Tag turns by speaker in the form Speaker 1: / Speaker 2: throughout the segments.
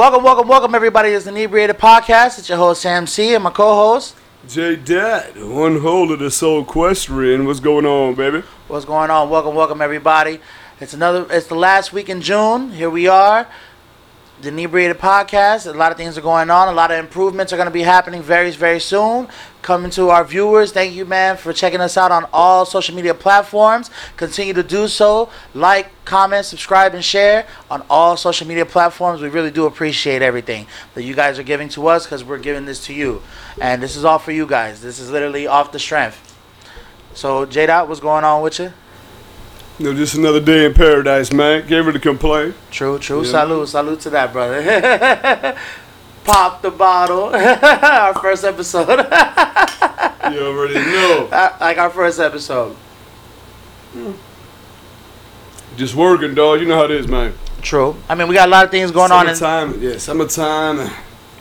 Speaker 1: Welcome, welcome, welcome, everybody. It's the Inebriated Podcast. It's your host, Sam C, and my co host.
Speaker 2: J Dad, one hold of the soul equestrian. What's going on, baby?
Speaker 1: What's going on? Welcome, welcome, everybody. It's another, it's the last week in June. Here we are. The Inebriated Podcast. A lot of things are going on. A lot of improvements are going to be happening very, very soon. Coming to our viewers, thank you, man, for checking us out on all social media platforms. Continue to do so. Like, comment, subscribe, and share on all social media platforms. We really do appreciate everything that you guys are giving to us because we're giving this to you. And this is all for you guys. This is literally off the strength. So, J what's going on with you?
Speaker 2: You know, just another day in paradise, man. Can't really complain.
Speaker 1: True, true.
Speaker 2: Yeah.
Speaker 1: Salute, salute to that, brother. Pop the bottle. our first episode.
Speaker 2: You already know.
Speaker 1: Uh, like our first episode. Hmm.
Speaker 2: Just working, dog. You know how it is, man.
Speaker 1: True. I mean, we got a lot of things going on. In,
Speaker 2: Summertime, yeah, summertime.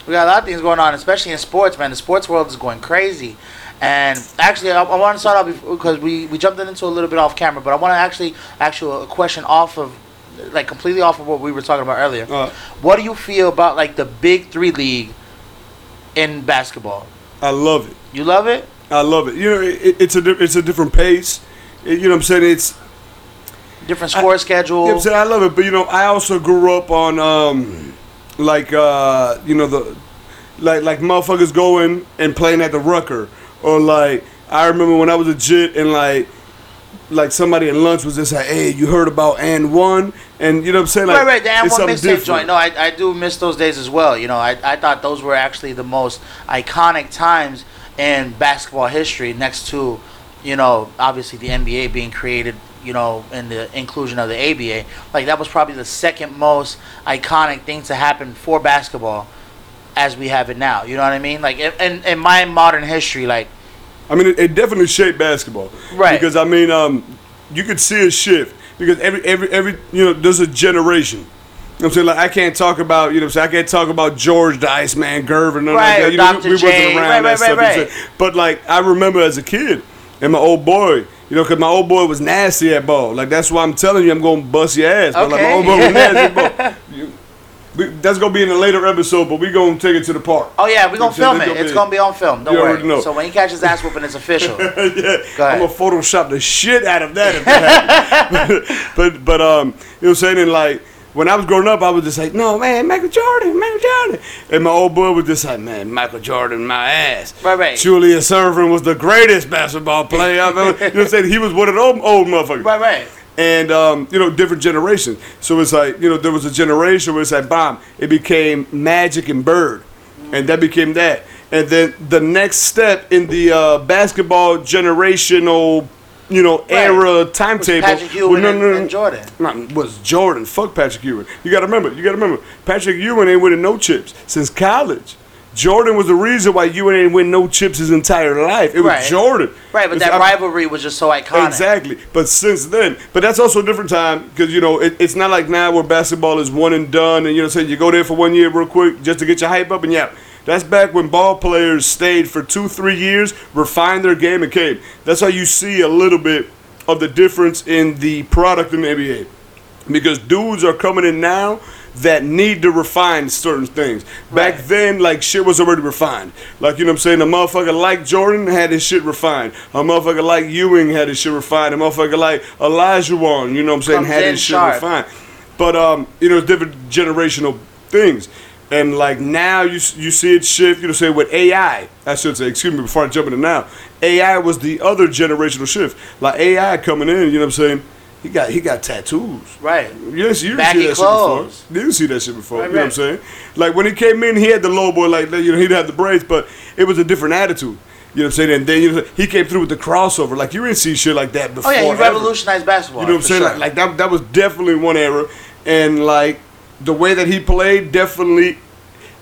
Speaker 1: we got a lot of things going on, especially in sports, man. The sports world is going crazy. And actually, I, I want to start off because we, we jumped into a little bit off camera, but I want to actually actually a question off of, like completely off of what we were talking about earlier.
Speaker 2: Uh,
Speaker 1: What do you feel about like the Big Three league in basketball?
Speaker 2: I love it.
Speaker 1: You love it?
Speaker 2: I love it. You know, it, it's a di- it's a different pace. It- you know what I'm saying? It's
Speaker 1: Different score schedule.
Speaker 2: You know I'm saying? I love it, but you know, I also grew up on um like uh you know the like like motherfuckers going and playing at the Rucker or like I remember when I was a jit and like like somebody in lunch was just like, "Hey, you heard about and one?" And you know what I'm saying? Like,
Speaker 1: right, right. The AND1
Speaker 2: something
Speaker 1: mixtape joint. No, I, I do miss those days as well. You know, I, I thought those were actually the most iconic times in basketball history next to, you know, obviously the NBA being created, you know, and the inclusion of the ABA. Like, that was probably the second most iconic thing to happen for basketball as we have it now. You know what I mean? Like, in, in, in my modern history, like,
Speaker 2: I mean, it, it definitely shaped basketball.
Speaker 1: Right.
Speaker 2: Because I mean, um, you could see a shift because every every every you know there's a generation. You know I'm saying? Like I can't talk about you know I'm saying I can't talk about George the Iceman Gervin none
Speaker 1: Right,
Speaker 2: like that. You know, we, we wasn't around
Speaker 1: Right,
Speaker 2: that
Speaker 1: right,
Speaker 2: stuff.
Speaker 1: right,
Speaker 2: what I'm saying? But like I remember as a kid and my old boy, you know, because my old boy was nasty at ball. Like that's why I'm telling you I'm gonna bust your ass. But like my
Speaker 1: Okay.
Speaker 2: old boy was nasty at ball. You- we, that's gonna be in a later episode, but we gonna take it to the park.
Speaker 1: oh, yeah, we're going to film
Speaker 2: what I'm saying?
Speaker 1: it. It's
Speaker 2: be-
Speaker 1: going to be on film. Don't worry.
Speaker 2: know.
Speaker 1: So when he catches ass whooping, it's official.
Speaker 2: yeah, I'm gonna Photoshop the shit out of that. If that but but um, you know what I'm saying? And like when I was growing up, I was just like, no man, Michael Jordan, Michael Jordan, and my old boy was just like, man, Michael Jordan, my ass.
Speaker 1: Right, right.
Speaker 2: Julius Erving was the greatest basketball player I've ever. You know what I'm saying? He was one of those old motherfuckers.
Speaker 1: right, right.
Speaker 2: And um, you know, different generations. So it's like you know, there was a generation where it's like, bomb. It became Magic and Bird, and that became that. And then the next step in the uh, basketball generational, you know, era timetable.
Speaker 1: Patrick Ewing
Speaker 2: well, no,
Speaker 1: and,
Speaker 2: no, no,
Speaker 1: and Jordan.
Speaker 2: no, was Jordan. Fuck Patrick Ewing. You got to remember. You got to remember. Patrick Ewing ain't winning no chips since college. Jordan was the reason why Ewing ain't win no chips his entire life. It was
Speaker 1: Right.
Speaker 2: Jordan.
Speaker 1: Right, but
Speaker 2: It's-
Speaker 1: that
Speaker 2: I-
Speaker 1: rivalry was just so iconic.
Speaker 2: Exactly. But since then, but that's also a different time because you know it, it's not like now where basketball is one and done, and you know, say you go there for one year real quick just to get your hype up, and yeah, that's back when ball players stayed for two, three years, refined their game, and came. That's how you see a little bit of the difference in the product in the NBA because dudes are coming in now that need to refine certain things. Back
Speaker 1: Right.
Speaker 2: then, like shit was already refined. Like you know what I'm saying, a motherfucker like Jordan had his shit refined. A motherfucker like Ewing had his shit refined. A motherfucker like Olajuwon, you know what I'm saying,
Speaker 1: Comes
Speaker 2: had his shit
Speaker 1: sharp.
Speaker 2: refined. But um, you know, different generational things. And like now you you see it shift, you know, say with AI, I should say, excuse me, before I jump into now, AI was the other generational shift. Like AI coming in, you know what I'm saying? He got he got tattoos.
Speaker 1: Right.
Speaker 2: Yes, you didn't see that
Speaker 1: clothes.
Speaker 2: shit before. You didn't see that shit before.
Speaker 1: Right,
Speaker 2: you know
Speaker 1: right.
Speaker 2: what I'm saying? Like when he came in, he had the low boy like that. You know, he didn't have the braids, but it was a different attitude. You know what I'm saying? And then you know, he came through with the crossover. Like you didn't see shit like that before.
Speaker 1: Oh yeah, he
Speaker 2: ever.
Speaker 1: revolutionized basketball.
Speaker 2: You know what I'm saying?
Speaker 1: sure.
Speaker 2: Like, like that, that was definitely one era, and like the way that he played definitely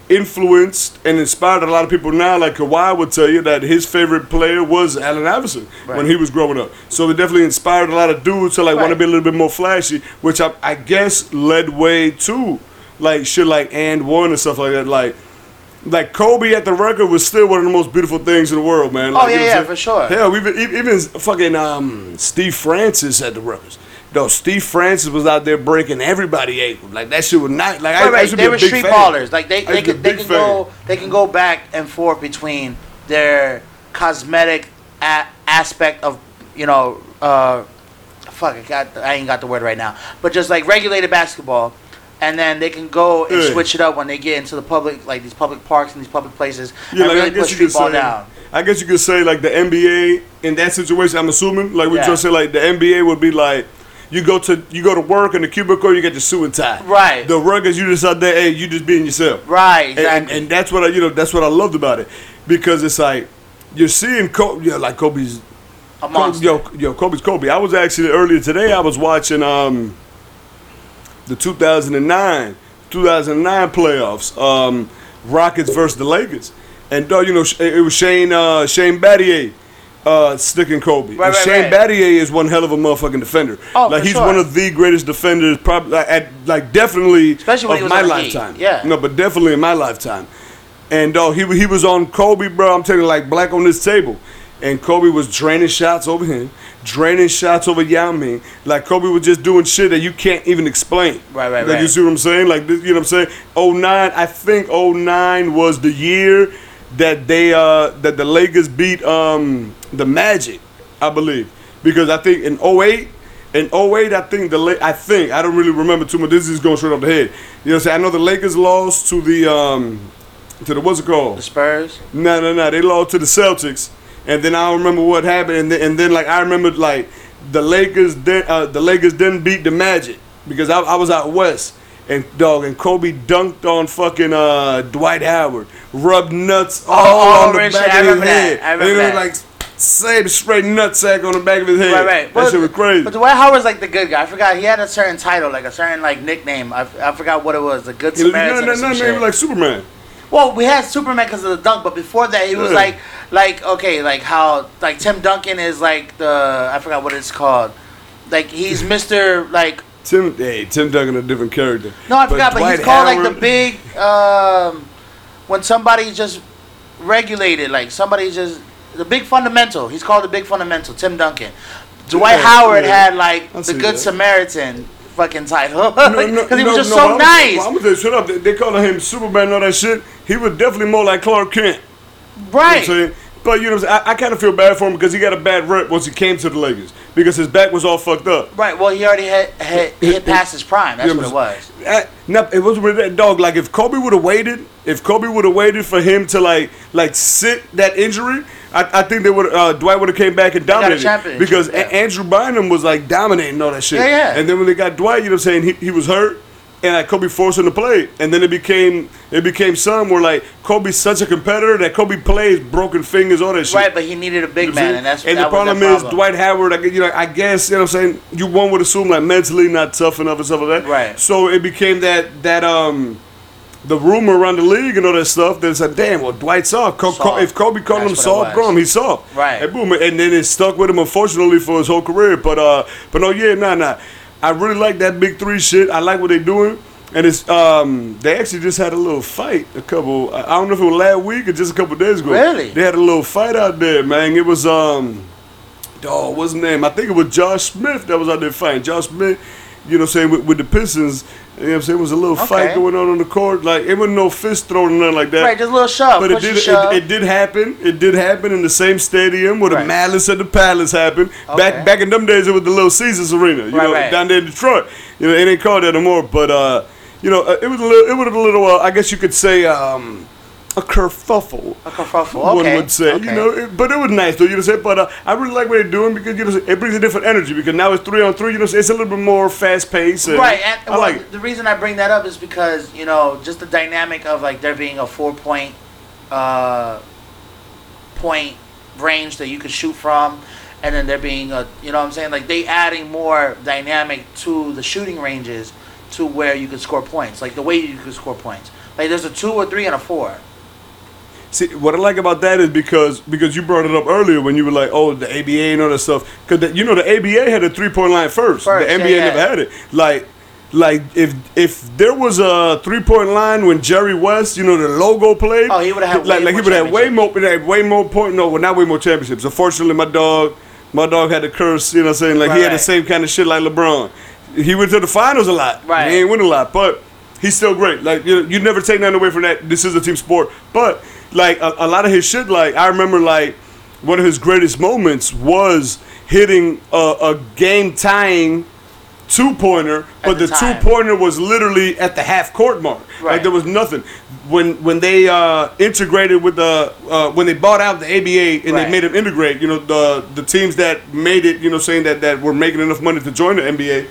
Speaker 2: influenced and inspired a lot of people now. Like Kawhi would tell you that his favorite player was Allen Iverson
Speaker 1: Right.
Speaker 2: when he was growing up. So it definitely inspired a lot of dudes to like want to be a little bit more flashy, which I, I guess led way to like shit like and one and stuff like that. Like like Kobe at the Rucker was still one of the most beautiful things in the world, man. Like,
Speaker 1: Oh, yeah,
Speaker 2: you know
Speaker 1: yeah, for sure.
Speaker 2: Hell, even even fucking um, Steve Francis at the Ruckers. No, Steve Francis was out there breaking everybody ankles. Like that shit was not like
Speaker 1: Right,
Speaker 2: I
Speaker 1: right.
Speaker 2: be
Speaker 1: They were street
Speaker 2: fan.
Speaker 1: ballers. Like they,
Speaker 2: I
Speaker 1: they
Speaker 2: used to
Speaker 1: can
Speaker 2: be a
Speaker 1: they can go they can go back and forth between their cosmetic a- aspect of you know uh, fuck I got I ain't got the word right now, but just like regulated basketball. And then they can go and
Speaker 2: Yeah.
Speaker 1: switch it up when they get into the public, like these public parks and these public places,
Speaker 2: Yeah,
Speaker 1: and
Speaker 2: like, I
Speaker 1: really
Speaker 2: guess
Speaker 1: put
Speaker 2: you
Speaker 1: street
Speaker 2: could
Speaker 1: ball
Speaker 2: say-
Speaker 1: down.
Speaker 2: I guess you could say like the NBA in that situation. I'm assuming like we
Speaker 1: Yeah.
Speaker 2: just say like the NBA would be like you go to you go to work in the cubicle, you get your suit and tie.
Speaker 1: Right.
Speaker 2: The Ruckers, you just out there, hey, you just being yourself.
Speaker 1: Right,
Speaker 2: And-
Speaker 1: exactly.
Speaker 2: And, and that's what I you know that's what I loved about it because it's like you're seeing Kobe, yeah, like Kobe's.
Speaker 1: a monster.
Speaker 2: Yo, yo, Kobe's Kobe. I was actually earlier today. I was watching um the 2009 2009 playoffs, um, Rockets versus the Lakers, and dog, you know it was Shane uh, Shane Battier. Uh, sticking Kobe.
Speaker 1: Right,
Speaker 2: and
Speaker 1: right,
Speaker 2: Shane
Speaker 1: right.
Speaker 2: Battier is one hell of a motherfucking defender.
Speaker 1: Oh,
Speaker 2: like he's
Speaker 1: sure.
Speaker 2: one of the greatest defenders, probably like, at like definitely
Speaker 1: Especially
Speaker 2: of my
Speaker 1: on the Heat.
Speaker 2: lifetime.
Speaker 1: Yeah.
Speaker 2: no, but definitely in my lifetime. And dog, he he was on Kobe, bro. I'm telling you, like black on this table. And Kobe was draining shots over him, draining shots over Yao Ming. Like Kobe was just doing shit that you can't even explain.
Speaker 1: Right, right,
Speaker 2: like, You see what I'm saying? Like this, you know what I'm saying? 09, I think 09 was the year that they uh that the Lakers beat um the Magic, I believe. Because I think in 08 in 08, I think the La- I think I don't really remember too much. This is going straight off the head. You know what I'm saying? I know the Lakers lost to the um to the what's it called?
Speaker 1: the Spurs.
Speaker 2: No, no, no. They lost to the Celtics, and then I don't remember what happened. And then, and then like I remember like the Lakers then uh, the Lakers didn't beat the Magic because I, I was out west. And dog and Kobe dunked on fucking uh, Dwight Howard, rubbed nuts all
Speaker 1: oh,
Speaker 2: on the back of his
Speaker 1: that.
Speaker 2: head.
Speaker 1: I
Speaker 2: and
Speaker 1: remember
Speaker 2: it was
Speaker 1: that.
Speaker 2: like same straight nutsack on the back of his head.
Speaker 1: Right, right.
Speaker 2: That shit was crazy.
Speaker 1: But Dwight Howard's like the good guy. I forgot he had a certain title, like a certain like nickname. I, I forgot what it was. The Good Samaritan.
Speaker 2: no, no, no, like Superman.
Speaker 1: well, we had Superman because of the dunk, but before that, he was
Speaker 2: Yeah.
Speaker 1: like, like okay, like how like Tim Duncan is like the I forgot what it's called. Like he's Mister like
Speaker 2: Tim, hey, Tim Duncan a different character.
Speaker 1: no, I forgot, but he's called like the big um when somebody just regulated, like somebody just the big fundamental. He's called the big fundamental. Tim Duncan. Dwight
Speaker 2: Yeah,
Speaker 1: Howard
Speaker 2: yeah.
Speaker 1: had like the Good
Speaker 2: that.
Speaker 1: Samaritan fucking title because
Speaker 2: no,
Speaker 1: he was
Speaker 2: no,
Speaker 1: just
Speaker 2: no,
Speaker 1: so
Speaker 2: I'm,
Speaker 1: nice.
Speaker 2: I'm gonna you straight up. They, they calling him Superman and all that shit. He was definitely more like Clark Kent. You know what I'm
Speaker 1: right.
Speaker 2: saying? But you know, what I'm saying? I, I kind of feel bad for him because he got a bad rep once he came to the Lakers because his back was all fucked up.
Speaker 1: Right. Well, he already had, had hit past his prime. That's what it was.
Speaker 2: I, no, it was with that dog. Like if Kobe would have waited, if Kobe would have waited for him to like like sit that injury, I, I think they would uh, Dwight would have came back and dominated because
Speaker 1: yeah.
Speaker 2: Andrew Bynum was like dominating all that shit.
Speaker 1: Yeah, yeah.
Speaker 2: And then when they got Dwight, you know what I'm saying, he, he was hurt. And like Kobe forced him to play, and then it became it became some where like Kobe's such a competitor that Kobe plays broken fingers, all that shit.
Speaker 1: Right, but he needed a big
Speaker 2: You know
Speaker 1: man, and that's
Speaker 2: and
Speaker 1: that
Speaker 2: the problem is
Speaker 1: problem.
Speaker 2: Dwight Howard. I, you know, I guess you know what I'm saying. You one would assume like mentally not tough enough and stuff like that.
Speaker 1: Right.
Speaker 2: So it became that that um the rumor around the league and all that stuff. That said, damn, well Dwight's soft. Co-
Speaker 1: Soft.
Speaker 2: if Kobe called him
Speaker 1: That's it
Speaker 2: soft, grum, he's soft.
Speaker 1: Right.
Speaker 2: And boom, and then it stuck with him unfortunately for his whole career. But uh, but no, yeah, nah, nah. I really like that big three shit. I like what they're doing. And it's um they actually just had a little fight a couple I don't know if it was last week or just a couple days ago.
Speaker 1: Really?
Speaker 2: They had a little fight out there, man. It was um oh, what's his name? I think it was Josh Smith that was out there fighting. Josh Smith, you know what I'm saying, with, with the Pistons, you know what I'm saying, it was a little fight going on on the court. Like it wasn't no fist thrown or nothing like that.
Speaker 1: Right, just a little shove,
Speaker 2: But it did, it, it did happen. It did happen in the same stadium where the
Speaker 1: Right.
Speaker 2: Malice at the Palace happened.
Speaker 1: Okay.
Speaker 2: Back back in them days, it was the Little Caesars Arena, you
Speaker 1: Right,
Speaker 2: know,
Speaker 1: right.
Speaker 2: down there in Detroit. You know, it ain't called that anymore. But uh, you know, uh, it was a little, it was a little, uh, I guess you could say, um, a kerfuffle.
Speaker 1: A kerfuffle,
Speaker 2: One
Speaker 1: okay,
Speaker 2: would say,
Speaker 1: okay.
Speaker 2: you know, it, but it was nice though. You know, I'm but uh, I really like what they're doing because you know, it brings a different energy because now it's three on three. You know, it's a little bit more fast paced.
Speaker 1: Right, and
Speaker 2: I
Speaker 1: well,
Speaker 2: like
Speaker 1: the reason I bring that up is because you know just the dynamic of like there being a four point, uh, point range that you could shoot from, and then there being a you know what I'm saying like they adding more dynamic to the shooting ranges to where you could score points like the way you could score points like there's a two or three and a four.
Speaker 2: See, what I like about that is because because you brought it up earlier when you were like, oh, the ABA and all that stuff. Because you know the ABA had a three point line first.
Speaker 1: First,
Speaker 2: the NBA
Speaker 1: yeah.
Speaker 2: never had it. Like like if if there was a three point line when Jerry West, you know, the logo played.
Speaker 1: Oh, he would've had
Speaker 2: like like he would have way more, would have way more point. No, well, not way more championships. Unfortunately, my dog, my dog had the curse. You know, what I'm saying like he had the same kind of shit like LeBron. He went to the finals a lot.
Speaker 1: Right.
Speaker 2: He ain't win a lot, but he's still great. Like you, you never take nothing away from that. This is a team sport, but like a, a lot of his shit. Like I remember, like one of his greatest moments was hitting a, a game tying two pointer, but
Speaker 1: the
Speaker 2: the, two pointer was literally at the half court mark.
Speaker 1: Right.
Speaker 2: Like there was nothing. When when they uh, integrated with the uh, when they bought out the ABA and
Speaker 1: Right.
Speaker 2: they made them integrate, you know the the teams that made it, you know, saying that that were making enough money to join the NBA.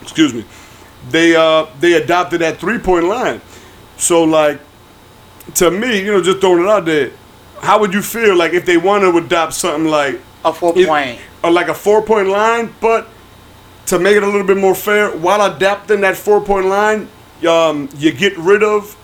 Speaker 2: Excuse me. They uh they adopted that three point line. So like to me, you know, just throwing it out there, how would you feel like if they want to adopt something like
Speaker 1: A four
Speaker 2: if-
Speaker 1: point.
Speaker 2: or like a four point line, but to make it a little bit more fair, while adapting that four point line, um, you get rid of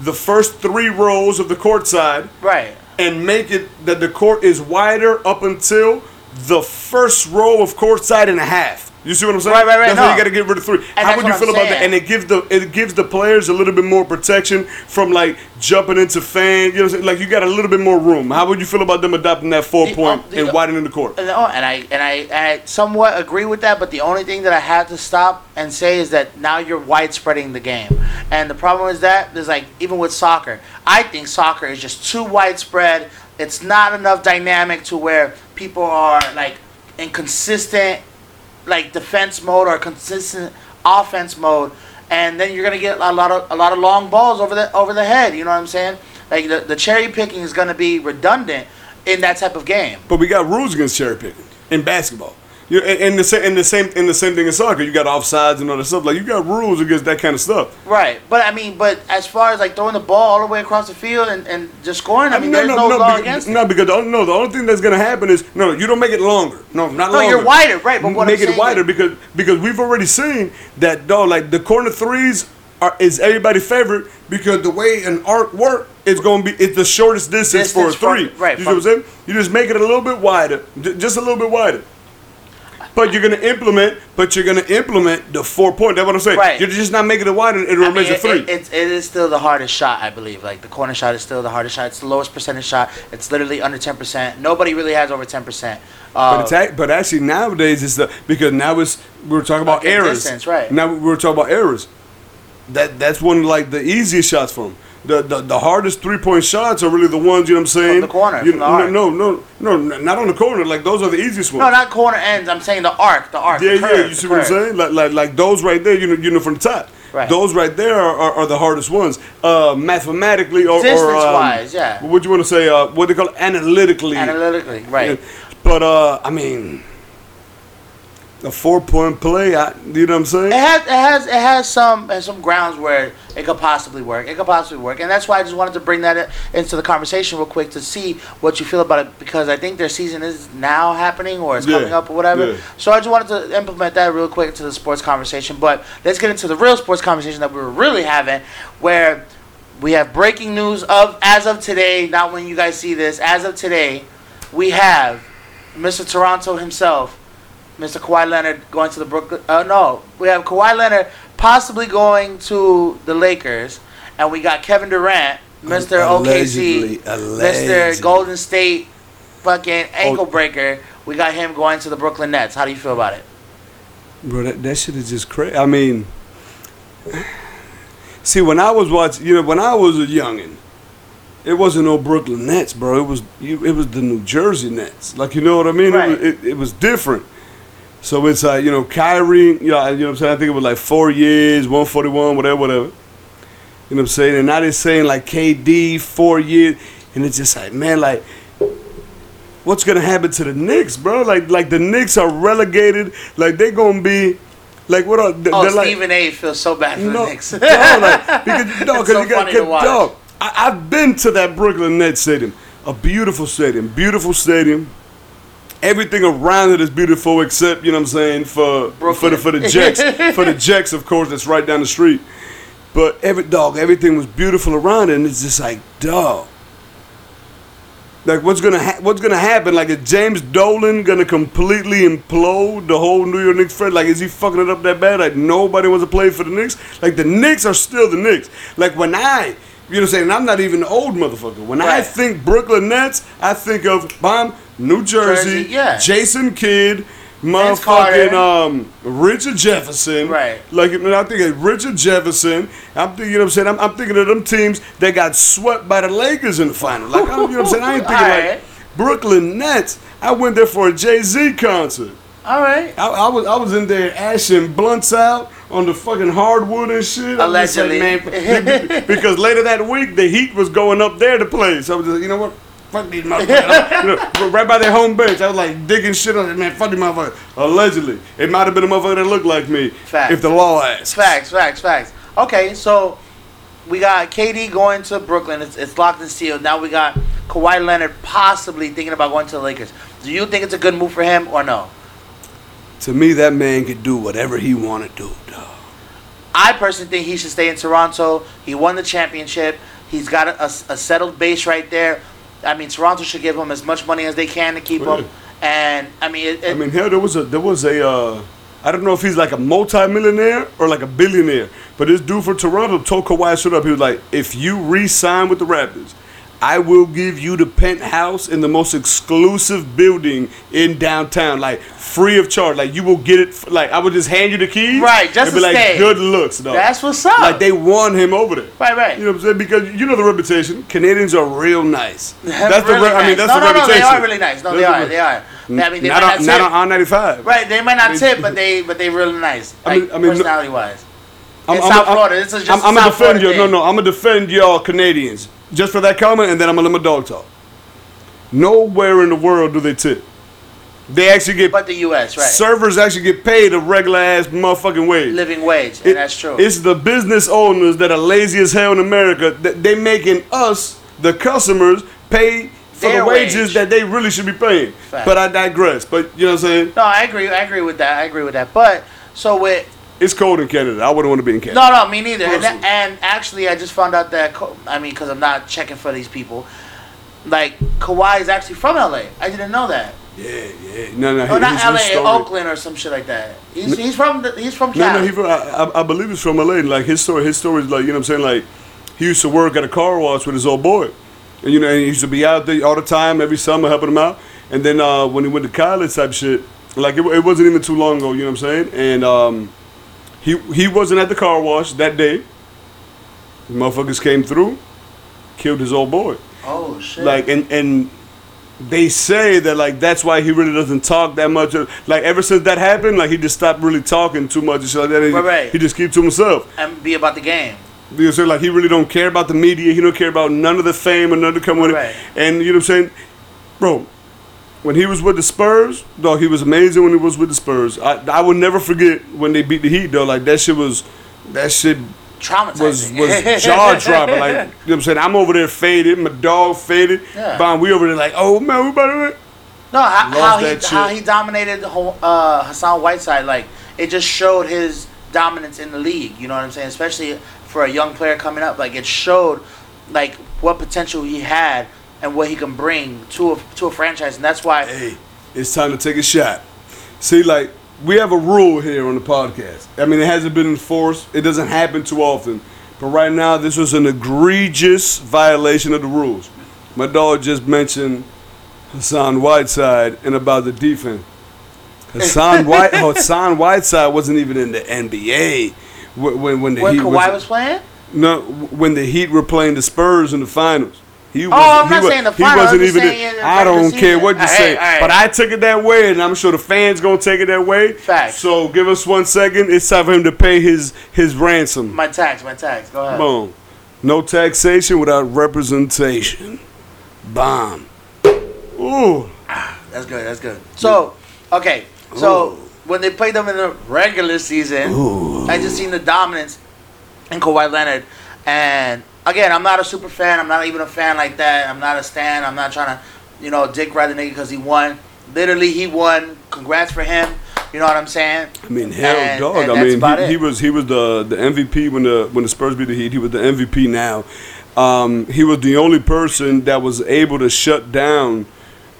Speaker 2: the first three rows of the court side
Speaker 1: Right.
Speaker 2: and make it that the court is wider up until the first row of court side and a half. You see what I'm saying?
Speaker 1: Right, right, right,
Speaker 2: That's
Speaker 1: no.
Speaker 2: you got to get rid of three. How would you feel about that? And it gives the it gives the players a little bit more protection from like jumping into fans. You know, what I'm saying? like you got a little bit more room. How would you feel about them adopting that four
Speaker 1: The-
Speaker 2: point
Speaker 1: uh, the-
Speaker 2: and widening the court?
Speaker 1: And, oh, and I and I, I somewhat agree with that, but the only thing that I have to stop and say is that now you're widespreading the game, and the problem is that is like even with soccer, I think soccer is just too widespread. It's not enough dynamic to where people are like in consistent like defense mode or consistent offense mode, and then you're gonna get a lot of a lot of long balls over the over the head. You know what I'm saying? Like the, the cherry picking is gonna be redundant in that type of game.
Speaker 2: But we got rules against cherry picking in basketball. You and, and the same and the same and the same thing in soccer. You got offsides and all that stuff. Like you got rules against that kind of stuff.
Speaker 1: Right, but I mean, but as far as like throwing the ball all the way across the field and, and just scoring, I mean, there's no, law
Speaker 2: because,
Speaker 1: against it.
Speaker 2: no, because the, only- no, the only thing that's gonna happen is no, you don't make it longer. No, not longer.
Speaker 1: No,
Speaker 2: longer.
Speaker 1: you're wider, right, but what I'm
Speaker 2: make it wider
Speaker 1: is-
Speaker 2: because because we've already seen that though, like the corner threes are is everybody's favorite because the way an arc work is gonna be it's the shortest distance, for a
Speaker 1: Distance from-
Speaker 2: three.
Speaker 1: right,
Speaker 2: You see what I'm saying? You just make it a little bit wider, j- just a little bit wider. But you're gonna implement, but you're gonna implement the four point. That's what I'm saying.
Speaker 1: Right.
Speaker 2: You're just not making it wider. It
Speaker 1: I mean,
Speaker 2: remains a three.
Speaker 1: it, it's it is still the hardest shot, I believe. Like the corner shot is still the hardest shot. It's the lowest percentage shot. It's literally under ten percent. Nobody really has over ten percent. Uh,
Speaker 2: But it's act- but actually nowadays it's the because now it's we are talking about errors.
Speaker 1: distance, right.
Speaker 2: Now we are talking about errors. That that's one of like the easiest shots from. The, the, the hardest three point shots are really the ones you know what I'm saying.
Speaker 1: On the corner,
Speaker 2: You
Speaker 1: from
Speaker 2: no, no no no no not on the corner. Like those are the easiest ones.
Speaker 1: no, not corner ends. I'm saying the arc, the arc.
Speaker 2: yeah,
Speaker 1: the curve,
Speaker 2: yeah. You see what I'm saying? Like like like those right there. You know you know from the top.
Speaker 1: Right.
Speaker 2: Those right there are, are, are the hardest ones. Uh, mathematically or, or um,
Speaker 1: Distance-wise, yeah.
Speaker 2: What do you want to say? Uh, what they call it? analytically.
Speaker 1: Analytically, right.
Speaker 2: Yeah. But uh, I mean, a four point play. I, you know what I'm saying?
Speaker 1: It has it has it has some has some grounds where it could possibly work. It could possibly work, and that's why I just wanted to bring that into the conversation real quick to see what you feel about it because I think their season is now happening or it's
Speaker 2: Yeah,
Speaker 1: coming up or whatever.
Speaker 2: yeah.
Speaker 1: So I just wanted to implement that real quick into the sports conversation. But let's get into the real sports conversation that we were really having, where we have breaking news of as of today. Not when you guys see this. As of today, we have Mr. Toronto himself. Mr. Kawhi Leonard going to the Brooklyn. Uh, no, we have Kawhi Leonard possibly going to the Lakers, and we got Kevin Durant, Mr.
Speaker 2: Allegedly,
Speaker 1: OKC,
Speaker 2: allegedly.
Speaker 1: Mr. Golden State, fucking ankle breaker. We got him going to the Brooklyn Nets. How do you feel about it?
Speaker 2: Bro, that, that shit is just crazy. I mean, see, when I was watching, you know, when I was a youngin', it wasn't no Brooklyn Nets, bro. It was you, it was the New Jersey Nets. Like you know what I mean?
Speaker 1: Right.
Speaker 2: It, was, it, it was different. So it's like you know, Kyrie. You know, you know what I'm saying? I think it was like four years, 141, whatever, whatever. You know what I'm saying? And now they're saying like KD four years, and it's just like man, like what's gonna happen to the Knicks, bro? Like like the Knicks are relegated. Like they're gonna be like what are they-
Speaker 1: Oh,
Speaker 2: like
Speaker 1: Stephen A. feels so bad for
Speaker 2: no,
Speaker 1: the Knicks.
Speaker 2: no, like, because, no,
Speaker 1: It's so
Speaker 2: you got,
Speaker 1: funny to watch.
Speaker 2: dog, I, I've been to that Brooklyn Nets stadium, a beautiful stadium, beautiful stadium. Everything around it is beautiful except, you know what I'm saying, for for the for the Jacks, for the Jacks, of course, that's right down the street. But every dog, everything was beautiful around it, and it's just like, dog. Like what's gonna ha- what's gonna happen? Like is James Dolan gonna completely implode the whole New York Knicks? Fred, like is he fucking it up that bad? Like nobody wants to play for the Knicks. Like the Knicks are still the Knicks. Like when I, you know, what I'm saying, and I'm not even an old motherfucker. When I think Brooklyn Nets, I think of bomb New Jersey,
Speaker 1: Jersey, yeah.
Speaker 2: Jason Kidd. Motherfucking um Richard Jefferson,
Speaker 1: Right.
Speaker 2: Like when I think of Richard Jefferson, I'm thinking, you know what I'm saying. I'm, I'm thinking of them teams that got swept by the Lakers in the final. Like I'm, you know what I'm saying. I ain't thinking
Speaker 1: Alright.
Speaker 2: like Brooklyn Nets. I went there for a Jay Z concert.
Speaker 1: All right.
Speaker 2: I, I was I was in there ashing blunts out on the fucking hardwood and shit. Just like,
Speaker 1: Allegedly.
Speaker 2: man, because later that week the Heat was going up there to play. So I was just, you know what? Fuck these motherfuckers. Right by their home bench. I was like digging shit on it. Man, fuck these motherfuckers. Allegedly. It might have been a motherfucker that looked like me.
Speaker 1: Facts.
Speaker 2: If the law asks.
Speaker 1: Facts, facts, facts. Okay, so we got KD going to Brooklyn. It's, it's locked and sealed. Now we got Kawhi Leonard possibly thinking about going to the Lakers. Do you think it's a good move for him or no?
Speaker 2: To me, that man could do whatever he wanted to do, dog.
Speaker 1: I personally think he should stay in Toronto. He won the championship. He's got a, a- a settled base right there. I mean, Toronto should give him as much money as they can to keep
Speaker 2: Oh,
Speaker 1: him. And I mean, it, it,
Speaker 2: I mean, hell, there was a there was a uh, I don't know if he's like a multi-millionaire or like a billionaire, but this dude for Toronto told Kawhi straight up, he was like, if you re-sign with the Raptors, I will give you the penthouse in the most exclusive building in downtown, like free of charge. Like you will get it. Like I would just hand you the keys,
Speaker 1: Right, just
Speaker 2: and be like,
Speaker 1: stay.
Speaker 2: good looks, dog.
Speaker 1: that's what's up.
Speaker 2: like they won him over there.
Speaker 1: Right, right.
Speaker 2: You know what I'm saying? Because you know the reputation. Canadians are real nice. That's the.
Speaker 1: Really
Speaker 2: Re- I mean, that's
Speaker 1: no,
Speaker 2: the
Speaker 1: no, no, they are really nice. No, they
Speaker 2: That's the
Speaker 1: are.
Speaker 2: re-
Speaker 1: They are. I mean, they
Speaker 2: not
Speaker 1: might
Speaker 2: on,
Speaker 1: not
Speaker 2: not on I-95.
Speaker 1: Right, they might not tip, but they but they really nice.
Speaker 2: I mean- I mean,
Speaker 1: personality wise.
Speaker 2: I'm,
Speaker 1: In
Speaker 2: I'm-
Speaker 1: South
Speaker 2: I'm-
Speaker 1: Florida, this is just
Speaker 2: I'm, I'm gonna defend
Speaker 1: Florida
Speaker 2: you. No, no, I'm gonna defend y'all Canadians just for that comment, and then I'm gonna let my dog talk. Nowhere in the world do they tip. They actually get
Speaker 1: But the U.S. right,
Speaker 2: servers actually get paid a regular ass motherfucking wage.
Speaker 1: living wage, and
Speaker 2: It-
Speaker 1: that's true.
Speaker 2: It's the business owners that are lazy as hell in America. That they making us, the customers, pay for
Speaker 1: Their
Speaker 2: the wages
Speaker 1: wage.
Speaker 2: that they really should be paying.
Speaker 1: Fact.
Speaker 2: But I digress. But you know what I'm saying?
Speaker 1: no, I agree. I agree with that. I agree with that. But so with
Speaker 2: It's cold in Canada. I wouldn't want to be in Canada.
Speaker 1: no, no, me neither. And,
Speaker 2: Personally.
Speaker 1: and actually, I just found out that Ka- I mean, because I'm not checking for these people. Like Kawhi is actually from L.A. I didn't know that.
Speaker 2: Yeah, yeah. No, no.
Speaker 1: Oh,
Speaker 2: his-
Speaker 1: not
Speaker 2: his
Speaker 1: L.A.
Speaker 2: story-
Speaker 1: Oakland or some shit like that. He's, he's from the, he's from
Speaker 2: No,
Speaker 1: Cali.
Speaker 2: no, he from, I, I- I believe he's from LA. Like his story, his story is like you know what I'm saying. Like he used to work at a car wash with his old boy, and you know, and he used to be out there all the time, every summer helping him out. And then uh, when he went to college, type shit, like it, it wasn't even too long ago. You know what I'm saying? And um, he he wasn't at the car wash that day. The motherfuckers came through, killed his old boy.
Speaker 1: oh shit.
Speaker 2: Like and and they say that like that's why he really doesn't talk that much. Like ever since that happened, like he just stopped really talking too much and shit like that. He,
Speaker 1: Right, right.
Speaker 2: he just keeps to himself.
Speaker 1: and be about the game.
Speaker 2: You know, so like he really don't care about the media. He don't care about none of the fame or none of the come with
Speaker 1: Right.
Speaker 2: it. And you know what I'm saying, bro. When he was with the Spurs, dog, he was amazing. When he was with the Spurs, I I will never forget when they beat the Heat, though. Like that shit was, that shit
Speaker 1: Traumatizing.
Speaker 2: was was jaw dropping. Like you know what I'm saying, I'm over there faded, my dog faded.
Speaker 1: Yeah.
Speaker 2: Bon, we over there like, oh man, we about to. Win.
Speaker 1: No, how, how he how he dominated the whole uh, Hassan Whiteside, like it just showed his dominance in the league. You know what I'm saying? Especially for a young player coming up, like it showed like what potential he had and what he can bring to a to a franchise, and that's why.
Speaker 2: Hey, it's time to take a shot. See, like we have a rule here on the podcast. I mean, it hasn't been enforced. It doesn't happen too often. But right now, this was an egregious violation of the rules. My dog just mentioned Hassan Whiteside and about the defense. Hassan White, Hassan Whiteside wasn't even in the NBA when when, when the
Speaker 1: When
Speaker 2: Heat
Speaker 1: Kawhi was playing,
Speaker 2: no when the Heat were playing the Spurs in the finals. He
Speaker 1: Oh, I'm not
Speaker 2: he
Speaker 1: saying the
Speaker 2: he
Speaker 1: finals,
Speaker 2: wasn't
Speaker 1: I'm
Speaker 2: even.
Speaker 1: saying in
Speaker 2: I don't care what you say,
Speaker 1: right.
Speaker 2: but I took it that way, and I'm sure the fans gonna take it that way.
Speaker 1: Facts.
Speaker 2: So give us one second. It's time for him to pay his his ransom.
Speaker 1: my tax, my tax. Go ahead.
Speaker 2: Boom. No taxation without representation. Bomb. Ooh.
Speaker 1: Ah, that's good. That's good. So, okay. So when they played them in the regular season, I just seen the dominance in Kawhi Leonard. And again, I'm not a super fan. I'm not even a fan like that. I'm not a stan. I'm not trying to, you know, dick ride the nigga because he won. Literally, he won. Congrats for him. You know what I'm saying?
Speaker 2: I mean, hell,
Speaker 1: And-
Speaker 2: dog.
Speaker 1: and
Speaker 2: I mean, he, he was he was the the MVP when the when the Spurs beat the Heat. He was the MVP now. um, he was the only person that was able to shut down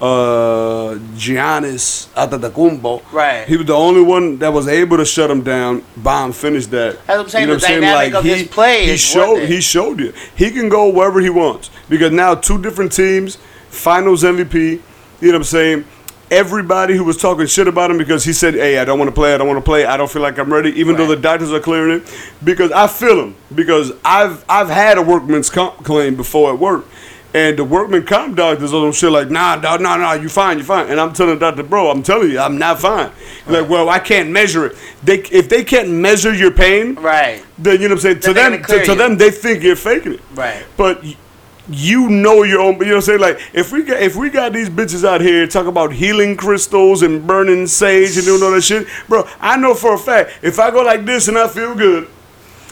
Speaker 2: uh, Giannis Antetokounmpo.
Speaker 1: Right.
Speaker 2: He was the only one that was able to shut him down. Bomb finished that.
Speaker 1: That's what I'm saying, the dynamic of
Speaker 2: he,
Speaker 1: his play
Speaker 2: he showed he showed you he can go wherever he wants because now two different teams, Finals MVP. You know what I'm saying? Everybody who was talking shit about him because he said, "Hey, I don't want to play. I don't want to play. I don't feel like I'm ready," even though the doctors are clearing it. Because I feel him because I've I've had a workman's comp claim before at work. And the workman comp doctors on shit like, nah, dog, nah, nah, you fine, you fine. And I'm telling the doctor, bro, I'm telling you, I'm not fine. Like, well, I can't measure it. They, if they can't measure your pain,
Speaker 1: Right.
Speaker 2: then you know what I'm saying. To
Speaker 1: Then they're
Speaker 2: them, to, to them, they think you're faking it.
Speaker 1: Right.
Speaker 2: But you know your own. You know what I'm saying? Like if we got if we got these bitches out here talking about healing crystals and burning sage and doing all that shit, bro. I know for a fact if I go like this and I feel good,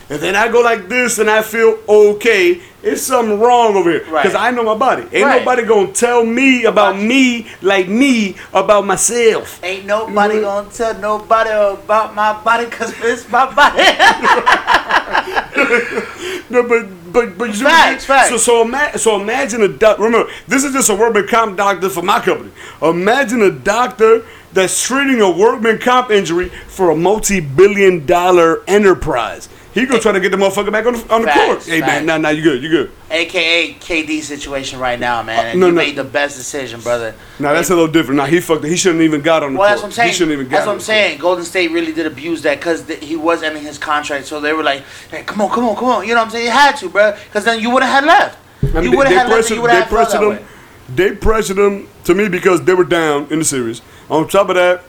Speaker 2: and then I go like this and I feel okay, it's something wrong over here.
Speaker 1: Right.
Speaker 2: Because I know my body. Ain't
Speaker 1: Right.
Speaker 2: nobody gonna tell me about me like me about myself.
Speaker 1: Ain't nobody mm-hmm. gonna tell nobody about my body because it's my body.
Speaker 2: No, but but but you
Speaker 1: Facts, facts.
Speaker 2: So so, ima- so imagine a doc. Remember, this is just a workman comp doctor for my company. Imagine a doctor that's treating a workman comp injury for a multi-billion dollar enterprise. He gonna try to get the motherfucker back on the, on the
Speaker 1: Facts,
Speaker 2: court. Hey
Speaker 1: facts.
Speaker 2: man, nah, nah, you good, you good.
Speaker 1: AKA KD situation right now, man. And uh,
Speaker 2: no,
Speaker 1: you
Speaker 2: no.
Speaker 1: made the best decision, brother.
Speaker 2: Now that's a little different. Now he fucked. it. He shouldn't even got on the
Speaker 1: Well,
Speaker 2: court.
Speaker 1: that's what I'm saying.
Speaker 2: He shouldn't even got
Speaker 1: that's what I'm saying. Golden State really did abuse that because he was ending his contract, so they were like, "Hey, come on, come on, come on." You know what I'm saying? You had to, bro, because then you would have had left.
Speaker 2: I mean,
Speaker 1: you would have had
Speaker 2: they
Speaker 1: left. You would
Speaker 2: they
Speaker 1: have felt
Speaker 2: pressured
Speaker 1: way.
Speaker 2: They pressured him to me because they were down in the series. On top of that,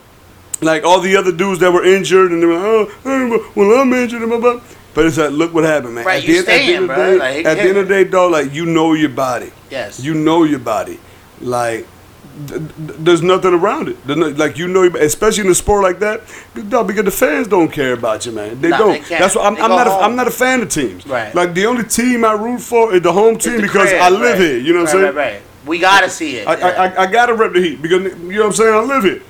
Speaker 2: like all the other dudes that were injured, and they were like, oh, well, I'm injured. And blah, blah. But it's like, look what happened, man.
Speaker 1: Right,
Speaker 2: at
Speaker 1: you
Speaker 2: the, end, at the end of the
Speaker 1: bro.
Speaker 2: day,
Speaker 1: Like,
Speaker 2: at the end of the day, dog, like you know your body.
Speaker 1: Yes.
Speaker 2: You know your body. Like. th- th- There's nothing around it. No- like you know, your- especially in a sport like that, dog, because the fans don't care about you, man. They
Speaker 1: Nah,
Speaker 2: don't.
Speaker 1: they.
Speaker 2: That's why I'm, I'm not. A. I'm not a fan of teams.
Speaker 1: Right.
Speaker 2: Like the only team I root for is the home team
Speaker 1: The
Speaker 2: because
Speaker 1: crib,
Speaker 2: I live
Speaker 1: right.
Speaker 2: here. You know what
Speaker 1: right,
Speaker 2: I'm saying?
Speaker 1: Right, right. We gotta see it.
Speaker 2: I,
Speaker 1: yeah.
Speaker 2: I, I, I gotta rep the Heat because you know what I'm saying. I live here,